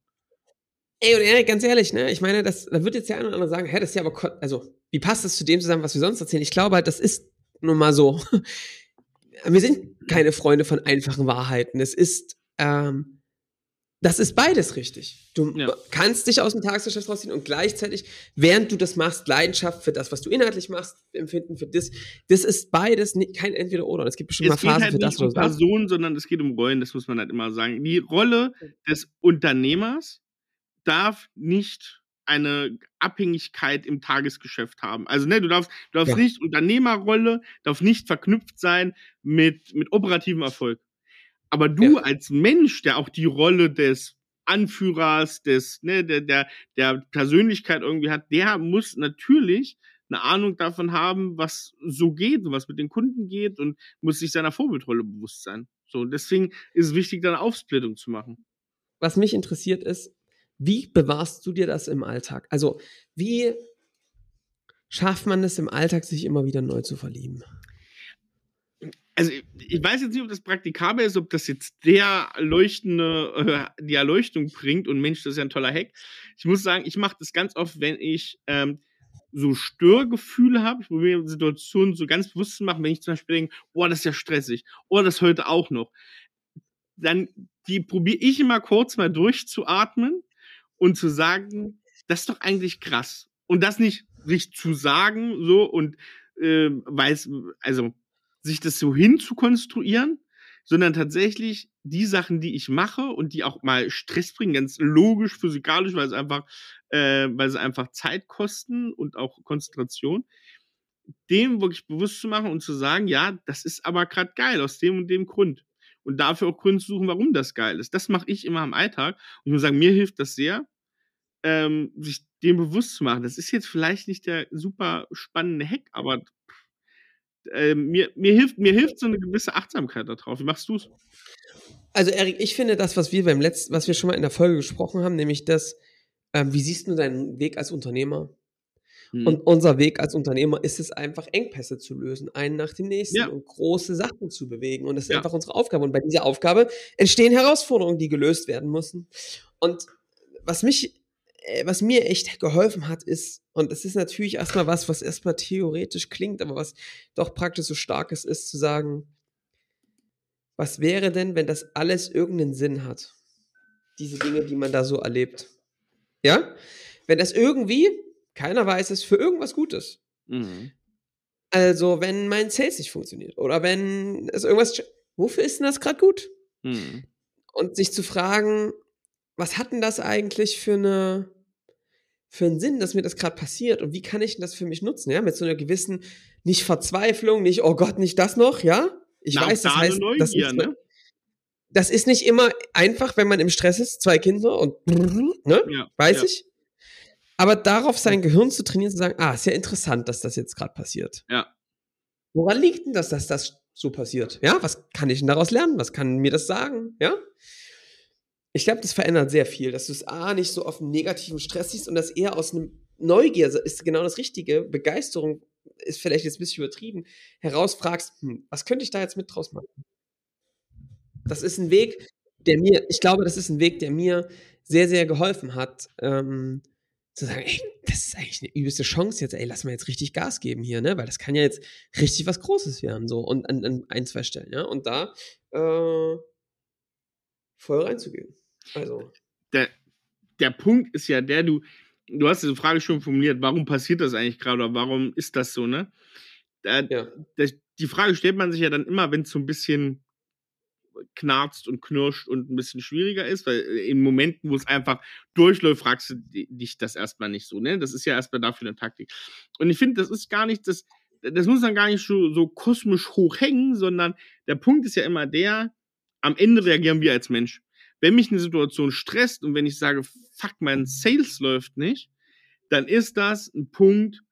A: Ey, und Erik, ganz ehrlich, ne, ich meine, das, da wird jetzt der eine oder andere sagen, hä, das ist ja aber, also, wie passt das zu dem zusammen, was wir sonst erzählen? Ich glaube halt, das ist nun mal so. wir sind keine Freunde von einfachen Wahrheiten. Es ist, ähm, das ist beides richtig. Du ja. kannst dich aus dem Tagesgeschäft rausziehen und gleichzeitig, während du das machst, Leidenschaft für das, was du inhaltlich machst, empfinden für das. Das ist beides kein Entweder-Oder. Es gibt bestimmt
C: es mal Phasen halt für das. Es geht nicht um Personen, sondern es geht um Rollen, das muss man halt immer sagen. Die Rolle des Unternehmers darf nicht eine Abhängigkeit im Tagesgeschäft haben. Also, ne, du darfst, du darfst ja. nicht, Unternehmerrolle darf nicht verknüpft sein mit, mit operativem Erfolg. Aber du ja. als Mensch, der auch die Rolle des Anführers, des, ne, der, der, der Persönlichkeit irgendwie hat, der muss natürlich eine Ahnung davon haben, was so geht und was mit den Kunden geht und muss sich seiner Vorbildrolle bewusst sein. So, deswegen ist es wichtig, da eine Aufsplittung zu machen.
A: Was mich interessiert ist, wie bewahrst du dir das im Alltag? Also, wie schafft man es im Alltag, sich immer wieder neu zu verlieben?
C: also ich weiß jetzt nicht, ob das praktikabel ist, ob das jetzt der leuchtende, äh, die Erleuchtung bringt und Mensch, das ist ja ein toller Hack. Ich muss sagen, ich mache das ganz oft, wenn ich ähm, so Störgefühle habe. Ich probiere Situationen so ganz bewusst zu machen, wenn ich zum Beispiel denke, boah, das ist ja stressig, oh, das heute auch noch. Dann probiere ich immer kurz mal durchzuatmen und zu sagen, das ist doch eigentlich krass. Und das nicht sich zu sagen, so und äh, weiß, also sich das so hinzukonstruieren, sondern tatsächlich die Sachen, die ich mache und die auch mal Stress bringen, ganz logisch, physikalisch, weil es einfach, äh, weil sie einfach Zeit kosten und auch Konzentration, dem wirklich bewusst zu machen und zu sagen, ja, das ist aber gerade geil aus dem und dem Grund. Und dafür auch Gründe suchen, warum das geil ist. Das mache ich immer im Alltag. Und ich muss sagen, mir hilft das sehr, ähm, sich dem bewusst zu machen. Das ist jetzt vielleicht nicht der super spannende Hack, aber äh, mir, mir, hilft, mir hilft so eine gewisse Achtsamkeit darauf. Wie machst du es?
A: Also, Erik, ich finde das, was wir beim letzten, was wir schon mal in der Folge gesprochen haben, nämlich das, ähm, wie siehst du deinen Weg als Unternehmer? Hm. Und unser Weg als Unternehmer ist es einfach, Engpässe zu lösen, einen nach dem nächsten ja. und große Sachen zu bewegen. Und das ist ja. einfach unsere Aufgabe. Und bei dieser Aufgabe entstehen Herausforderungen, die gelöst werden müssen. Und was mich was mir echt geholfen hat, ist, und es ist natürlich erstmal was, was erstmal theoretisch klingt, aber was doch praktisch so starkes ist, zu sagen, was wäre denn, wenn das alles irgendeinen Sinn hat? Diese Dinge, die man da so erlebt. Ja? Wenn das irgendwie, keiner weiß es, für irgendwas Gutes. Mhm. Also, wenn mein Sales nicht funktioniert oder wenn es irgendwas, wofür ist denn das gerade gut?
C: Hm.
A: Und sich zu fragen, was hat denn das eigentlich für eine für einen Sinn, dass mir das gerade passiert und wie kann ich denn das für mich nutzen, ja, mit so einer gewissen nicht Verzweiflung, nicht oh Gott, nicht das noch, ja? Ich
C: Na,
A: weiß, das heißt, das
C: Neugier,
A: ist,
C: ne?
A: das ist nicht immer einfach, wenn man im Stress ist, zwei Kinder und ne?
C: Ja,
A: Weiß
C: ja.
A: ich. Aber darauf sein Gehirn zu trainieren, zu sagen, ah, ist ja interessant, dass das jetzt gerade passiert.
C: Ja.
A: Woran liegt denn das, dass das so passiert? Ja, was kann ich denn daraus lernen? Was kann mir das sagen? Ja. Ich glaube, das verändert sehr viel, dass du es A nicht so auf einen negativen Stress siehst und das eher aus einem Neugier ist genau das Richtige. Begeisterung ist vielleicht jetzt ein bisschen übertrieben. Herausfragst, hm, was könnte ich da jetzt mit draus machen? Das ist ein Weg, der mir, ich glaube, das ist ein Weg, der mir sehr, sehr geholfen hat, ähm, zu sagen, ey, das ist eigentlich eine übelste Chance jetzt, ey, lass mal jetzt richtig Gas geben hier, ne? Weil das kann ja jetzt richtig was Großes werden, so, und an, an ein, zwei Stellen, ja. Und da äh, voll reinzugehen. Also,
C: der, der Punkt ist ja der, du, du hast diese Frage schon formuliert, warum passiert das eigentlich gerade oder warum ist das so, ne? Da,
A: ja.
C: das, die Frage stellt man sich ja dann immer, wenn es so ein bisschen knarzt und knirscht und ein bisschen schwieriger ist, weil in Momenten, wo es einfach durchläuft, fragst du dich das erstmal nicht so, ne? Das ist ja erstmal dafür eine Taktik. Und ich finde, das ist gar nicht das, das muss dann gar nicht so, so kosmisch hoch hängen, sondern der Punkt ist ja immer der, am Ende reagieren wir als Mensch. Wenn mich eine Situation stresst und wenn ich sage, fuck, mein Sales läuft nicht, dann ist das ein Punkt,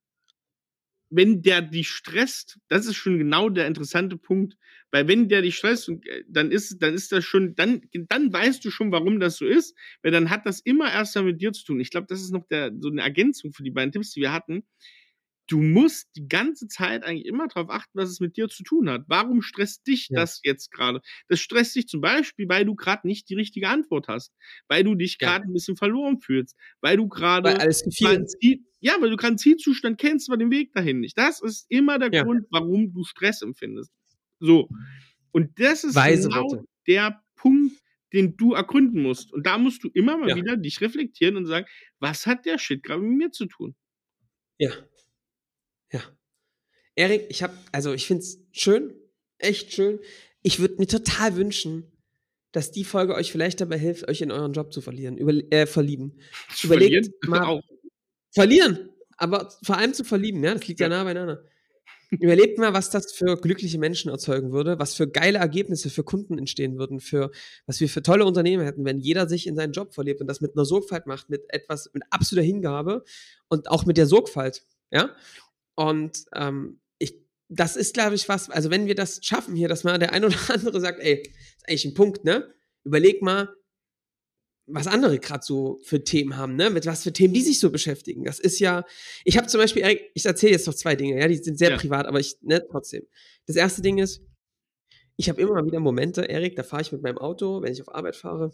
C: wenn der dich stresst, das ist schon genau der interessante Punkt, weil wenn der dich stresst, äh, dann ist, dann ist das schon, dann, dann weißt du schon, warum das so ist, weil dann hat das immer erst mal mit dir zu tun. Ich glaube, das ist noch der, so eine Ergänzung für die beiden Tipps, die wir hatten. Du musst die ganze Zeit eigentlich immer darauf achten, was es mit dir zu tun hat. Warum stresst dich
A: Ja.
C: das jetzt gerade? Das stresst dich zum Beispiel, weil du gerade nicht die richtige Antwort hast, weil du dich
A: Ja.
C: gerade ein bisschen verloren fühlst, weil du gerade ja, weil du gerade einen Zielzustand kennst, aber den Weg dahin nicht. Das ist immer der
A: Ja.
C: Grund, warum du Stress empfindest. So. Und das ist
A: Weise
C: genau
A: Worte.
C: der Punkt, den du ergründen musst. Und da musst du immer mal
A: Ja.
C: wieder dich reflektieren und sagen, was hat der Shit gerade mit mir zu tun?
A: Ja. Ja. Erik, ich habe, also ich finde es schön, echt schön. Ich würde mir total wünschen, dass die Folge euch vielleicht dabei hilft, euch in euren Job zu verlieren, über, äh, verlieben. Überlegt
C: Verlieren?
A: mal,
C: Auch.
A: verlieren, aber vor allem zu verlieben, ja, das liegt ja,
C: Ja.
A: nah beieinander. Überlegt mal, was das für glückliche Menschen erzeugen würde, was für geile Ergebnisse für Kunden entstehen würden, für was wir für tolle Unternehmen hätten, wenn jeder sich in seinen Job verliebt und das mit einer Sorgfalt macht, mit etwas, mit absoluter Hingabe und auch mit der Sorgfalt, ja. Und ähm, das ist, glaube ich, was, also wenn wir das schaffen hier, dass mal der ein oder andere sagt, ey, ist eigentlich ein Punkt, ne? Überleg mal, was andere gerade so für Themen haben, ne? Mit was für Themen die sich so beschäftigen. Das ist ja, ich habe zum Beispiel, Erik, ich erzähle jetzt noch zwei Dinge, ja, die sind sehr
C: Ja.
A: privat, aber ich, ne, trotzdem. Das erste Ding ist, ich habe immer mal wieder Momente, Erik, da fahre ich mit meinem Auto, wenn ich auf Arbeit fahre,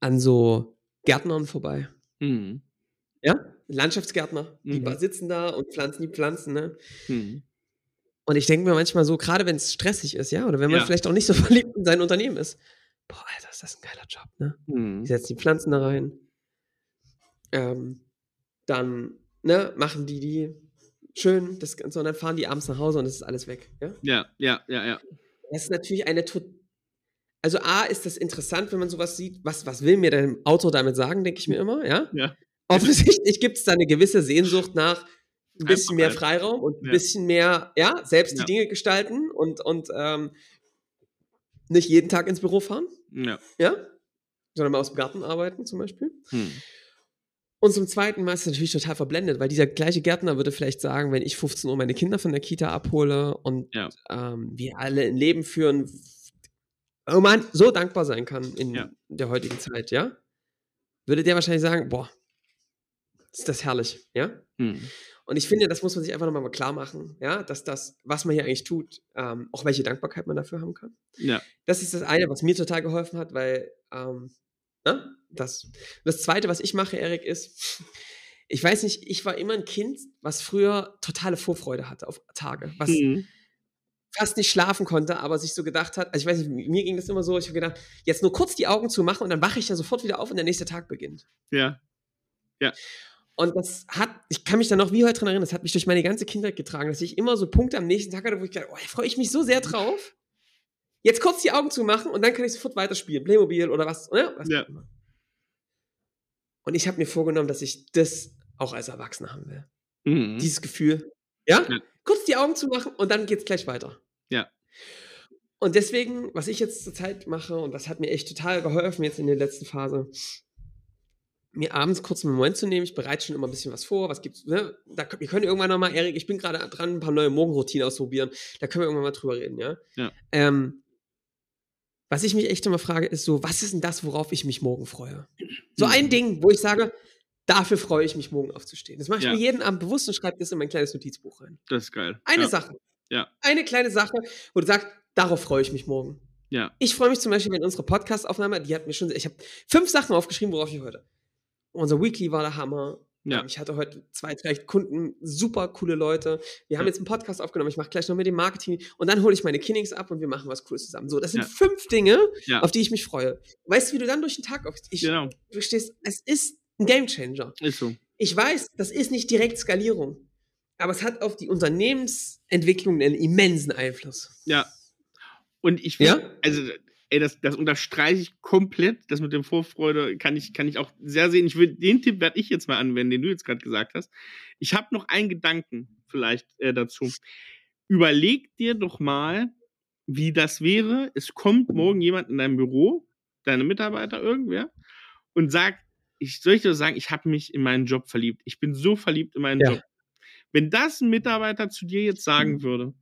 A: an so Gärtnern vorbei.
C: Mhm.
A: Ja? Landschaftsgärtner, die
C: Mhm.
A: sitzen da und pflanzen die Pflanzen, ne?
C: Mhm.
A: Und ich denke mir manchmal so, gerade wenn es stressig ist, ja, oder wenn man
C: Ja.
A: vielleicht auch nicht so verliebt in sein Unternehmen ist, boah, Alter, ist das ein geiler Job, ne? Die
C: Mhm.
A: setzen die Pflanzen da rein. Ähm, dann, ne, machen die die schön, das Ganze, und dann fahren die abends nach Hause und es ist alles weg, ja?
C: Ja, ja, ja, ja.
A: Das ist natürlich eine tot also A, ist das interessant, wenn man sowas sieht. Was, was will mir dein Auto damit sagen, denke ich mir immer, ja?
C: Ja.
A: Offensichtlich gibt es da eine gewisse Sehnsucht nach ein bisschen mehr. Freiraum und ein
C: Ja.
A: bisschen mehr, ja, selbst
C: Ja.
A: die Dinge gestalten und, und ähm, nicht jeden Tag ins Büro fahren,
C: Ja.
A: ja? Sondern mal aus dem Garten arbeiten zum Beispiel.
C: Hm.
A: Und zum Zweiten ist es natürlich total verblendet, weil dieser gleiche Gärtner würde vielleicht sagen, wenn ich 15 Uhr meine Kinder von der Kita abhole und
C: Ja.
A: ähm, wir alle ein Leben führen, wo man so dankbar sein kann in der heutigen Zeit, ja, würde der wahrscheinlich sagen, boah, ist das herrlich, ja.
C: Hm.
A: Und ich finde, das muss man sich einfach nochmal mal klar machen, ja, dass das, was man hier eigentlich tut, ähm, auch welche Dankbarkeit man dafür haben kann.
C: Ja.
A: Das ist das eine, was mir total geholfen hat, weil ähm, ne, das. Das zweite, was ich mache, Erik, ist, ich weiß nicht, ich war immer ein Kind, was früher totale Vorfreude hatte auf Tage, was
C: Hm.
A: fast nicht schlafen konnte, aber sich so gedacht hat, also ich weiß nicht, mir ging das immer so, ich habe gedacht, jetzt nur kurz die Augen zu machen und dann wache ich ja sofort wieder auf und der nächste Tag beginnt.
C: Ja.
A: Und das hat, ich kann mich da noch wie heute dran erinnern, das hat mich durch meine ganze Kindheit getragen, dass ich immer so Punkte am nächsten Tag hatte, wo ich gedacht, oh, da freue ich mich so sehr drauf. Jetzt kurz die Augen zu machen und dann kann ich sofort weiterspielen. Playmobil oder was, ne? was
C: Ja.
A: Und ich habe mir vorgenommen, dass ich das auch als Erwachsener haben will.
C: Mhm.
A: Dieses Gefühl, ja?
C: Ja.
A: Kurz die Augen zu machen und dann geht's gleich weiter.
C: Ja.
A: Und deswegen, was ich jetzt zurzeit mache, und das hat mir echt total geholfen jetzt in der letzten Phase, mir abends kurz einen Moment zu nehmen. Ich bereite schon immer ein bisschen was vor. Was gibt's, ne? Da, wir können irgendwann nochmal, Erik, ich bin gerade dran, ein paar neue Morgenroutinen ausprobieren. Da können wir irgendwann mal drüber reden, ja?
C: Ja.
A: Ähm, was ich mich echt immer frage, ist so, was ist denn das, worauf ich mich morgen freue? So ein
C: Mhm.
A: Ding, wo ich sage, dafür freue ich mich morgen aufzustehen. Das mache ich
C: Ja.
A: mir jeden Abend bewusst und schreibe das in mein kleines Notizbuch rein.
C: Das ist geil.
A: Eine
C: ja.
A: Sache.
C: Ja.
A: Eine kleine Sache, wo du sagst, darauf freue ich mich morgen.
C: Ja.
A: Ich freue mich zum Beispiel, wenn unsere Podcast-Aufnahme, die hat mir schon, ich habe fünf Sachen aufgeschrieben, worauf ich heute. Unser Weekly war der Hammer.
C: Ja.
A: Ähm, Ich hatte heute zwei, drei Kunden, super coole Leute. Wir haben
C: Ja.
A: jetzt einen Podcast aufgenommen. Ich mache gleich noch mit dem Marketing und dann hole ich meine Kinnings ab und wir machen was Cooles zusammen. So, das sind
C: Ja.
A: fünf Dinge, auf die ich mich freue. Weißt du, wie du dann durch den Tag aufstehst? Ich,
C: Genau.
A: Du stehst, es ist ein Gamechanger.
C: Ist so.
A: Ich weiß, das ist nicht direkt Skalierung, aber es hat auf die Unternehmensentwicklung einen immensen Einfluss.
C: Ja. Und ich find, also, ey, das, das unterstreiche ich komplett. Das mit dem Vorfreude kann ich, kann ich auch sehr sehen. Ich will, den Tipp werde ich jetzt mal anwenden, den du jetzt gerade gesagt hast. Ich habe noch einen Gedanken vielleicht äh, dazu. Überleg dir doch mal, wie das wäre. Es kommt morgen jemand in dein Büro, deine Mitarbeiter, irgendwer, und sagt, ich soll ich dir sagen, ich habe mich in meinen Job verliebt. Ich bin so verliebt in meinen
A: Ja.
C: Job. Wenn das ein Mitarbeiter zu dir jetzt sagen würde,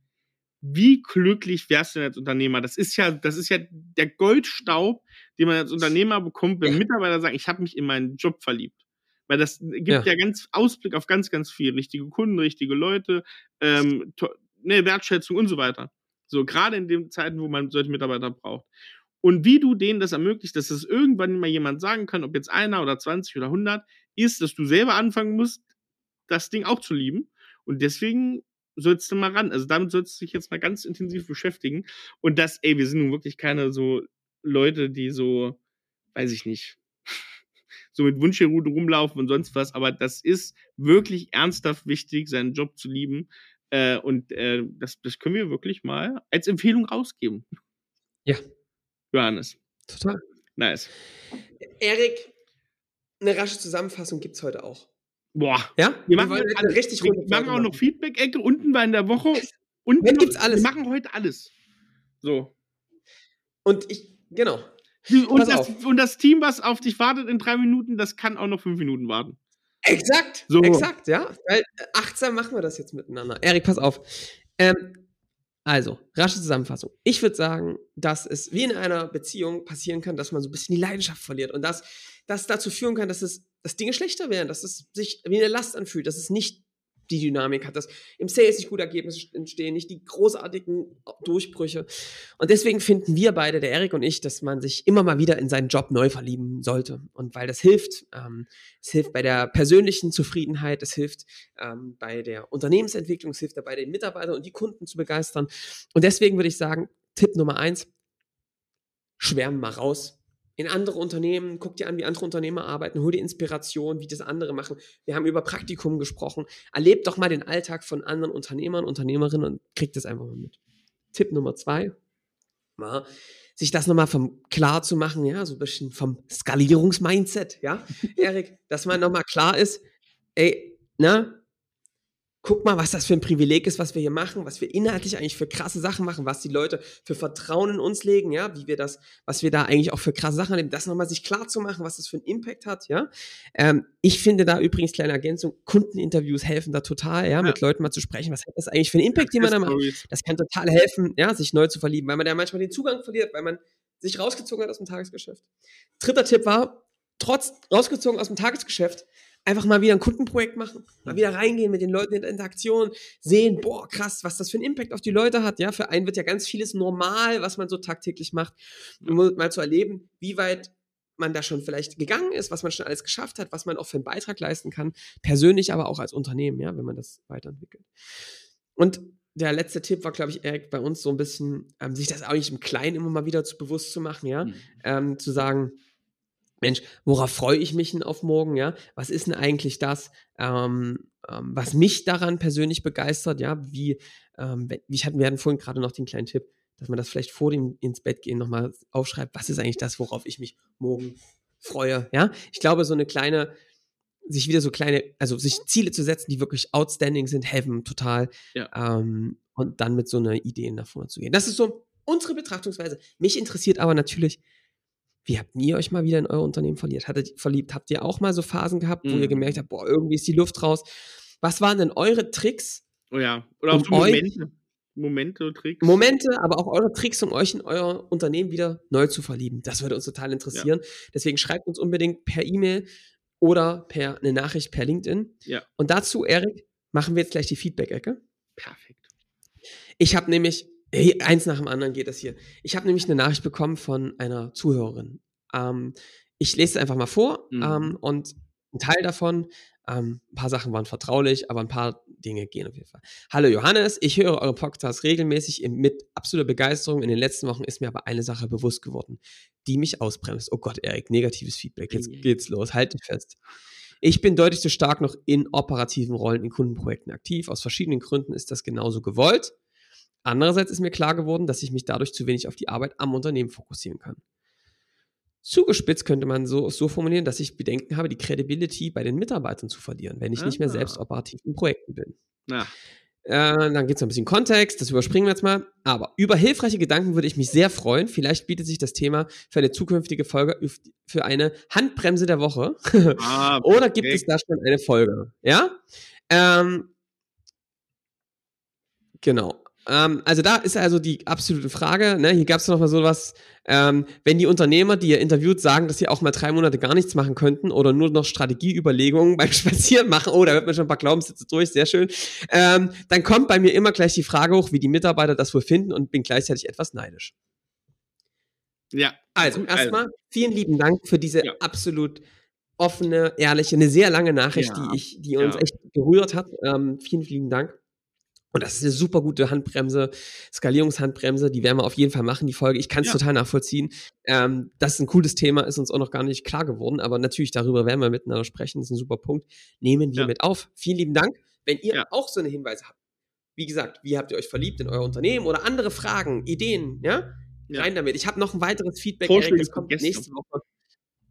C: wie glücklich wärst du denn als Unternehmer? Das ist ja, das ist ja der Goldstaub, den man als Unternehmer bekommt, wenn
A: Ja.
C: Mitarbeiter sagen, ich habe mich in meinen Job verliebt. Weil das gibt
A: Ja.
C: ja. ganz Ausblick auf ganz, ganz viel. Richtige Kunden, richtige Leute, ähm, ne, Wertschätzung und so weiter. So, gerade in den Zeiten, wo man solche Mitarbeiter braucht. Und wie du denen das ermöglicht, dass es irgendwann mal jemand sagen kann, ob jetzt einer oder 20 oder 100, ist, dass du selber anfangen musst, das Ding auch zu lieben. Und deswegen sollst du mal ran. Also damit sollst du dich jetzt mal ganz intensiv beschäftigen. Und das, ey, wir sind nun wirklich keine so Leute, die so, weiß ich nicht, so mit Wunschgerude rumlaufen und sonst was. Aber das ist wirklich ernsthaft wichtig, seinen Job zu lieben. Äh, und äh, das, das können wir wirklich mal als Empfehlung rausgeben.
A: Ja.
C: Johannes.
A: Total.
C: Nice.
A: Erik, eine rasche Zusammenfassung gibt es heute auch.
C: Boah.
A: Ja?
C: Wir machen,
A: eine
C: alles.
A: richtig
C: wir machen auch noch
A: machen.
C: Feedback-Ecke. Unten war in der Woche. Unten noch-
A: gibt's alles.
C: Wir machen heute alles. So.
A: Und ich, genau.
C: Und das, und das Team, was auf dich wartet in drei Minuten, das kann auch noch fünf Minuten warten.
A: Exakt,
C: So.
A: exakt, ja. Weil äh, achtsam machen wir das jetzt miteinander. Erik, pass auf. Ähm, also, rasche Zusammenfassung. Ich würde sagen, dass es wie in einer Beziehung passieren kann, dass man so ein bisschen die Leidenschaft verliert und dass das dazu führen kann, dass es, dass Dinge schlechter werden, dass es sich wie eine Last anfühlt, dass es nicht die Dynamik hat, dass im Sales nicht gute Ergebnisse entstehen, nicht die großartigen Durchbrüche. Und deswegen finden wir beide, der Erik und ich, dass man sich immer mal wieder in seinen Job neu verlieben sollte. Und weil das hilft, ähm, es hilft bei der persönlichen Zufriedenheit, es hilft ähm, bei der Unternehmensentwicklung, es hilft dabei, den Mitarbeiter und die Kunden zu begeistern. Und deswegen würde ich sagen, Tipp Nummer eins, schwärmen mal raus. In andere Unternehmen, guck dir an, wie andere Unternehmer arbeiten, hol dir Inspiration, wie das andere machen. Wir haben über Praktikum gesprochen. Erlebt doch mal den Alltag von anderen Unternehmern, Unternehmerinnen und kriegt das einfach mal mit. Tipp Nummer zwei, ja, sich das nochmal vom klar zu machen, ja, so ein bisschen vom Skalierungsmindset, ja, Erik, dass man nochmal klar ist, ey, na, guck mal, was das für ein Privileg ist, was wir hier machen, was wir inhaltlich eigentlich für krasse Sachen machen, was die Leute für Vertrauen in uns legen, ja, wie wir das, was wir da eigentlich auch für krasse Sachen erleben, das nochmal sich klar zu machen, was das für einen Impact hat, ja. Ähm, ich finde da übrigens, kleine Ergänzung, Kundeninterviews helfen da total, ja, mit Leuten mal zu sprechen, was hat das eigentlich für einen Impact, den man da macht. Das kann total helfen, ja, sich neu zu verlieben, weil man ja manchmal den Zugang verliert, weil man sich rausgezogen hat aus dem Tagesgeschäft. Dritter Tipp war, trotz rausgezogen aus dem Tagesgeschäft, einfach mal wieder ein Kundenprojekt machen, mal wieder reingehen mit den Leuten in der Interaktion, sehen, boah, krass, was das für einen Impact auf die Leute hat, ja, für einen wird ja ganz vieles normal, was man so tagtäglich macht, um mal zu erleben, wie weit man da schon vielleicht gegangen ist, was man schon alles geschafft hat, was man auch für einen Beitrag leisten kann, persönlich, aber auch als Unternehmen, ja, wenn man das weiterentwickelt. Und der letzte Tipp war, glaube ich, Erik, bei uns so ein bisschen, ähm, sich das auch nicht im Kleinen immer mal wieder zu bewusst zu machen, ja,
C: Mhm.
A: ähm, zu sagen, Mensch, worauf freue ich mich denn auf morgen, ja? Was ist denn eigentlich das, ähm, ähm, was mich daran persönlich begeistert, ja? Wie, ähm, wie hatten wir hatten vorhin gerade noch den kleinen Tipp, dass man das vielleicht vor dem ins Bett gehen nochmal aufschreibt, was ist eigentlich das, worauf ich mich morgen freue, ja? Ich glaube, so eine kleine, sich wieder so kleine, also sich Ziele zu setzen, die wirklich outstanding sind, helfen total.
C: Ja.
A: Ähm, und dann mit so einer Idee nach vorne zu gehen. Das ist so unsere Betrachtungsweise. Mich interessiert aber natürlich, wie habt ihr euch mal wieder in euer Unternehmen verliert? Hattet, verliebt? Habt ihr auch mal so Phasen gehabt, wo ihr
C: Mhm.
A: gemerkt habt, boah, irgendwie ist die Luft raus? Was waren denn eure Tricks,
C: Oh ja. Oder auch
A: Um
C: so Momente. Momente, Tricks.
A: Momente, aber auch eure Tricks, um euch in euer Unternehmen wieder neu zu verlieben? Das würde uns total interessieren. Deswegen schreibt uns unbedingt per E-Mail oder per eine Nachricht per LinkedIn.
C: Ja.
A: Und dazu, Erik, machen wir jetzt gleich die Feedback-Ecke.
C: Perfekt.
A: Ich habe nämlich, hey, eins nach dem anderen geht das hier. Ich habe nämlich eine Nachricht bekommen von einer Zuhörerin. Ähm, ich lese es einfach mal vor
C: Mhm.
A: ähm, und ein Teil davon, ähm, ein paar Sachen waren vertraulich, aber ein paar Dinge gehen auf jeden Fall. Hallo Johannes, ich höre eure Podcasts regelmäßig mit absoluter Begeisterung. In den letzten Wochen ist mir aber eine Sache bewusst geworden, die mich ausbremst. Oh Gott, Erik, negatives Feedback. Jetzt geht's los. Halt dich fest. Ich bin deutlich zu stark noch in operativen Rollen in Kundenprojekten aktiv. Aus verschiedenen Gründen ist das genauso gewollt. Andererseits ist mir klar geworden, dass ich mich dadurch zu wenig auf die Arbeit am Unternehmen fokussieren kann. Zugespitzt könnte man so, so formulieren, dass ich Bedenken habe, die Credibility bei den Mitarbeitern zu verlieren, wenn ich nicht mehr
C: Ah.
A: selbst operativ in Projekten bin.
C: Na,
A: Äh, dann gibt es noch ein bisschen Kontext, das überspringen wir jetzt mal. Aber über hilfreiche Gedanken würde ich mich sehr freuen. Vielleicht bietet sich das Thema für eine zukünftige Folge für eine Handbremse der Woche.
C: ah,
A: Oder gibt es da schon eine Folge? Ja? Ähm, genau. Ähm, also da ist also die absolute Frage. Ne? Hier gab es noch mal sowas, ähm, wenn die Unternehmer, die ihr interviewt, sagen, dass sie auch mal drei Monate gar nichts machen könnten oder nur noch Strategieüberlegungen beim Spazieren machen, oh, da wird mir schon ein paar Glaubenssätze durch, sehr schön, ähm, dann kommt bei mir immer gleich die Frage hoch, wie die Mitarbeiter das wohl finden und bin gleichzeitig etwas neidisch.
C: Ja.
A: Also,
C: Gut,
A: erstmal vielen lieben Dank für diese
C: Ja.
A: absolut offene, ehrliche, eine sehr lange Nachricht,
C: Ja.
A: die ich, die uns
C: Ja.
A: echt gerührt hat. Ähm, vielen, vielen Dank. Und das ist eine super gute Handbremse, Skalierungshandbremse, die werden wir auf jeden Fall machen, die Folge. Ich kann es
C: Ja.
A: total nachvollziehen. Ähm, das ist ein cooles Thema, ist uns auch noch gar nicht klar geworden, aber natürlich darüber werden wir miteinander sprechen, das ist ein super Punkt. Nehmen wir
C: Ja.
A: mit auf. Vielen lieben Dank. Wenn ihr
C: Ja.
A: auch so eine Hinweise habt, wie gesagt, wie habt ihr euch verliebt in euer Unternehmen oder andere Fragen, Ideen, ja? Rein damit. Ich habe noch ein weiteres Feedback,
C: Vorschläge
A: das kommt nächste Woche.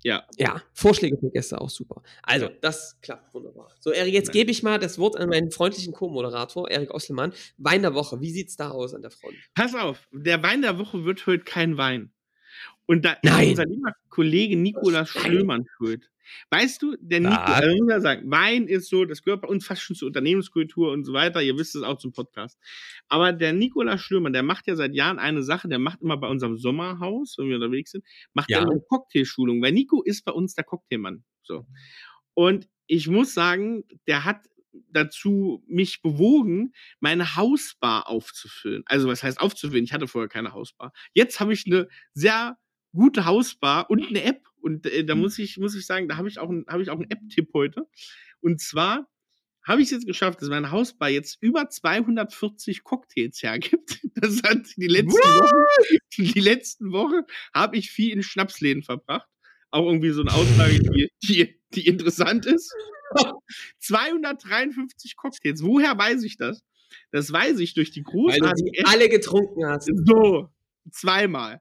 C: Ja.
A: Ja, Vorschläge für Gäste auch super. Also, das klappt wunderbar. So, Erik, jetzt gebe ich mal das Wort an meinen freundlichen Co-Moderator, Erik Osselmann. Wein der Woche, wie sieht's da aus an der Front?
C: Pass auf, der Wein der Woche wird heute kein Wein. Und da
A: Nein.
C: ist unser lieber Kollege Nikolaus
A: Nein.
C: Schlömann schuld. Weißt du, der Nico, also muss man sagen, Wein ist so, das gehört bei uns fast schon zur Unternehmenskultur und so weiter. Ihr wisst es auch zum Podcast. Aber der Nikolaus Schlömann, der macht ja seit Jahren eine Sache, der macht immer bei unserem Sommerhaus, wenn wir unterwegs sind, macht
A: Ja.
C: er eine Cocktailschulung, weil Nico ist bei uns der Cocktailmann. So. Und ich muss sagen, der hat dazu mich bewogen, meine Hausbar aufzufüllen. Also was heißt aufzufüllen? Ich hatte vorher keine Hausbar. Jetzt habe ich eine sehr gute Hausbar und eine App. Und äh, da muss ich, muss ich sagen, da habe ich auch, ein- habe ich auch einen App-Tipp heute. Und zwar habe ich es jetzt geschafft, dass meine Hausbar jetzt über 240 Cocktails hergibt. Das hat die letzten Wochen, die letzten Wochen habe ich viel in Schnapsläden verbracht. Auch irgendwie so eine Aussage, die, die, die interessant ist. 253 Cocktails. Woher weiß ich das? Das weiß ich durch die
A: Weil du
C: großartige
A: die
C: App.
A: alle getrunken hast.
C: So, zweimal.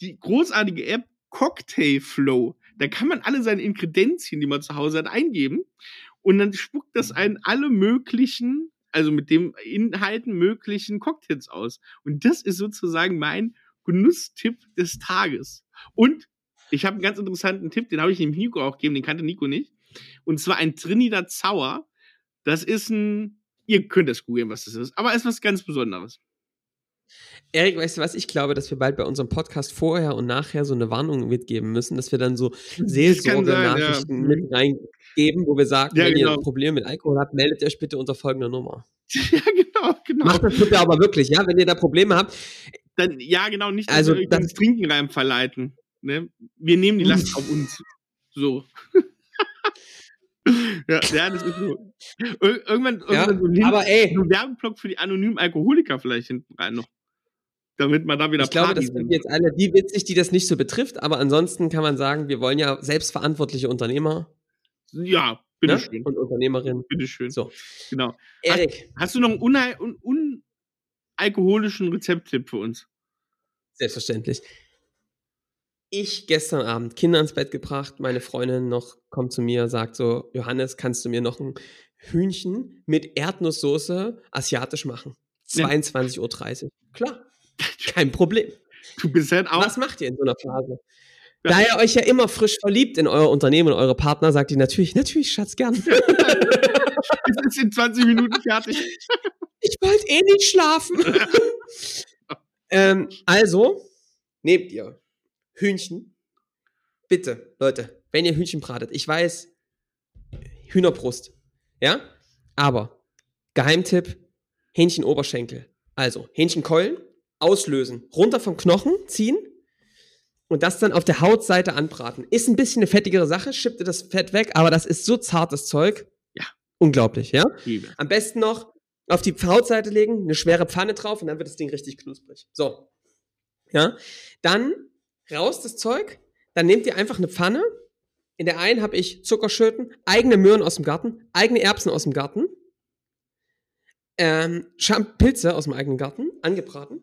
C: Die großartige App Cocktail Flow. Da kann man alle seine Inkredenzien, die man zu Hause hat, eingeben. Und dann spuckt das einen alle möglichen, also mit dem Inhalten möglichen Cocktails aus. Und das ist sozusagen mein Genusstipp des Tages. Und ich habe einen ganz interessanten Tipp, den habe ich dem Nico auch gegeben, den kannte Nico nicht. Und zwar ein Trinidad Sour. Das ist ein, ihr könnt es googeln, was das ist, aber es ist was ganz Besonderes.
A: Erik, weißt du was? Ich glaube, dass wir bald bei unserem Podcast vorher und nachher so eine Warnung mitgeben müssen, dass wir dann so Seelsorge-Nachrichten
C: ja.
A: mit reingeben, wo wir sagen,
C: Ja,
A: wenn ihr
C: genau.
A: ein Problem mit Alkohol habt, meldet euch bitte unter folgender Nummer.
C: Ja, genau, genau.
A: Macht das bitte aber wirklich, ja? Wenn ihr da Probleme habt,
C: Dann, ja, genau, nicht, dass
A: Also,
C: wir euch
A: das-
C: ins Trinken rein verleiten. Ne? Wir nehmen die Last auf uns. So. ja, ja, das ist so. Ir irgendwann,
A: ja,
C: irgendwann so, ein Hin-
A: aber ey,
C: so ein Werbeblock für die anonymen Alkoholiker vielleicht hinten rein noch. Damit man da wieder
A: Ich glaube,
C: Party
A: das sind jetzt alle die witzig, die das nicht so betrifft, aber ansonsten kann man sagen, wir wollen ja selbstverantwortliche Unternehmer
C: Ja,
A: ne?
C: bitteschön.
A: und Unternehmerinnen.
C: Bitteschön.
A: So,
C: Genau.
A: Erik,
C: Hast du noch einen unal- un unalkoholischen Rezepttipp für uns?
A: selbstverständlich. Ich gestern Abend Kinder ins Bett gebracht, meine Freundin noch kommt zu mir, sagt so, Johannes, kannst du mir noch ein Hühnchen mit Erdnusssoße asiatisch machen?
C: Ja.
A: 22.30 Uhr. Klar, kein Problem.
C: Du bist halt auch.
A: Was macht ihr in so einer Phase?
C: Ja.
A: Da ihr euch ja immer frisch verliebt in euer Unternehmen und eure Partner, sagt ihr natürlich, natürlich, Schatz, gern.
C: Es ist in 20 Minuten fertig.
A: ich wollte eh nicht schlafen. ähm, also, nehmt ihr Hühnchen. Bitte, Leute, wenn ihr Hühnchen bratet, ich weiß, Hühnerbrust, ja? Aber, Geheimtipp, Hähnchenoberschenkel. Also, Hähnchenkeulen, auslösen, runter vom Knochen ziehen und das dann auf der Hautseite anbraten. Ist ein bisschen eine fettigere Sache, schippt ihr das Fett weg, aber das ist so zartes Zeug.
C: Ja.
A: Unglaublich, ja?
C: Liebe.
A: Am besten noch auf die Hautseite legen, eine schwere Pfanne drauf und dann wird das Ding richtig knusprig. So. Ja. Dann raus das Zeug. Dann nehmt ihr einfach eine Pfanne. In der einen habe ich Zuckerschöten, eigene Möhren aus dem Garten, eigene Erbsen aus dem Garten, ähm, Pilze aus dem eigenen Garten, angebraten.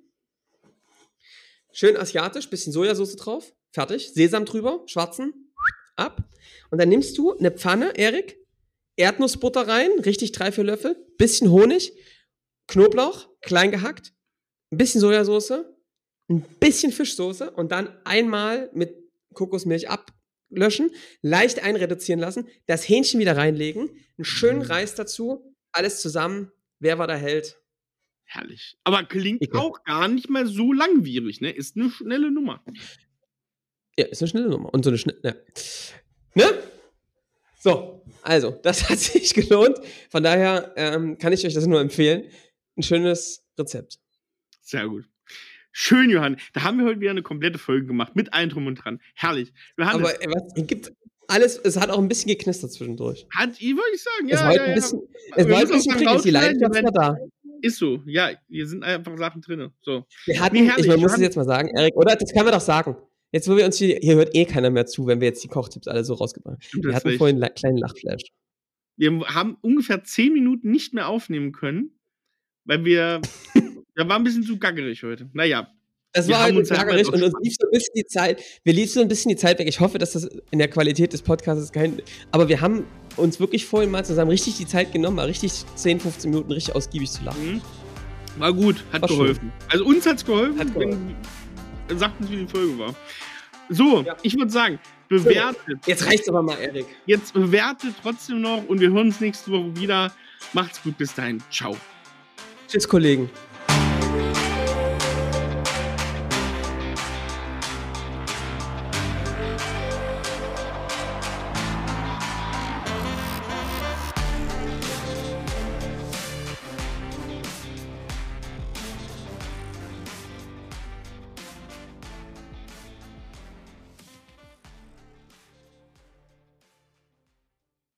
A: Schön asiatisch, bisschen Sojasauce drauf, fertig. Sesam drüber, schwarzen, ab. Und dann nimmst du eine Pfanne, Erik, Erdnussbutter rein, richtig drei, vier Löffel, bisschen Honig, Knoblauch, klein gehackt, ein bisschen Sojasauce, ein bisschen Fischsoße. Und dann einmal mit Kokosmilch ablöschen, leicht einreduzieren lassen, das Hähnchen wieder reinlegen, einen schönen Reis dazu, alles zusammen. Wer war der Held?
C: Herrlich. Aber klingt
A: Icke.
C: auch gar nicht mal so langwierig, ne? Ist eine schnelle Nummer.
A: Ja, ist eine schnelle Nummer. Und so eine schnelle. Ja. Ne? So, also, das hat sich gelohnt. Von daher ähm, kann ich euch das nur empfehlen. Ein schönes Rezept.
C: Sehr gut. Schön, Johann. Da haben wir heute wieder eine komplette Folge gemacht. Mit allem drum und dran. Herrlich. Johannes,
A: Aber äh, was, es gibt alles, es hat auch ein bisschen geknistert zwischendurch.
C: hat, ich wollte ich sagen,
A: es
C: ja,
A: war heute
C: ja,
A: ein
C: ja.
A: bisschen, es war ein bisschen prickig, die Leidenschaft war da.
C: Ist so, ja, hier sind einfach Sachen drin. So.
A: Wir hatten,
C: Nee, herrlich,
A: ich man muss es jetzt mal sagen, Erik, oder? Das kann man doch sagen. Jetzt, wo wir uns hier, hier hört eh keiner mehr zu, wenn wir jetzt die Kochtipps alle so rausgebracht haben. Wir hatten
C: recht.
A: vorhin einen kleinen Lachflash.
C: Wir haben ungefähr zehn Minuten nicht mehr aufnehmen können, weil wir. da war ein bisschen zu gaggerig heute. Naja,
A: Es war
C: haben
A: halt
C: halt
A: und uns lief so ein bisschen die Zeit, wir lief so ein bisschen die Zeit weg. Ich hoffe, dass das in der Qualität des Podcasts kein, aber wir haben uns wirklich vorhin mal zusammen richtig die Zeit genommen, mal richtig 10, 15 Minuten richtig ausgiebig zu lachen.
C: mhm. war gut, hat
A: War schön.
C: geholfen. Also uns hat's geholfen,
A: Hat geholfen.
C: wenn sagt uns, wie die Folge war. So,
A: Ja.
C: ich würde sagen, bewertet.
A: Jetzt reicht's aber mal, Erik.
C: Jetzt bewertet trotzdem noch und wir hören uns nächste Woche wieder. Macht's gut, bis dahin. Ciao.
A: Tschüss, Kollegen.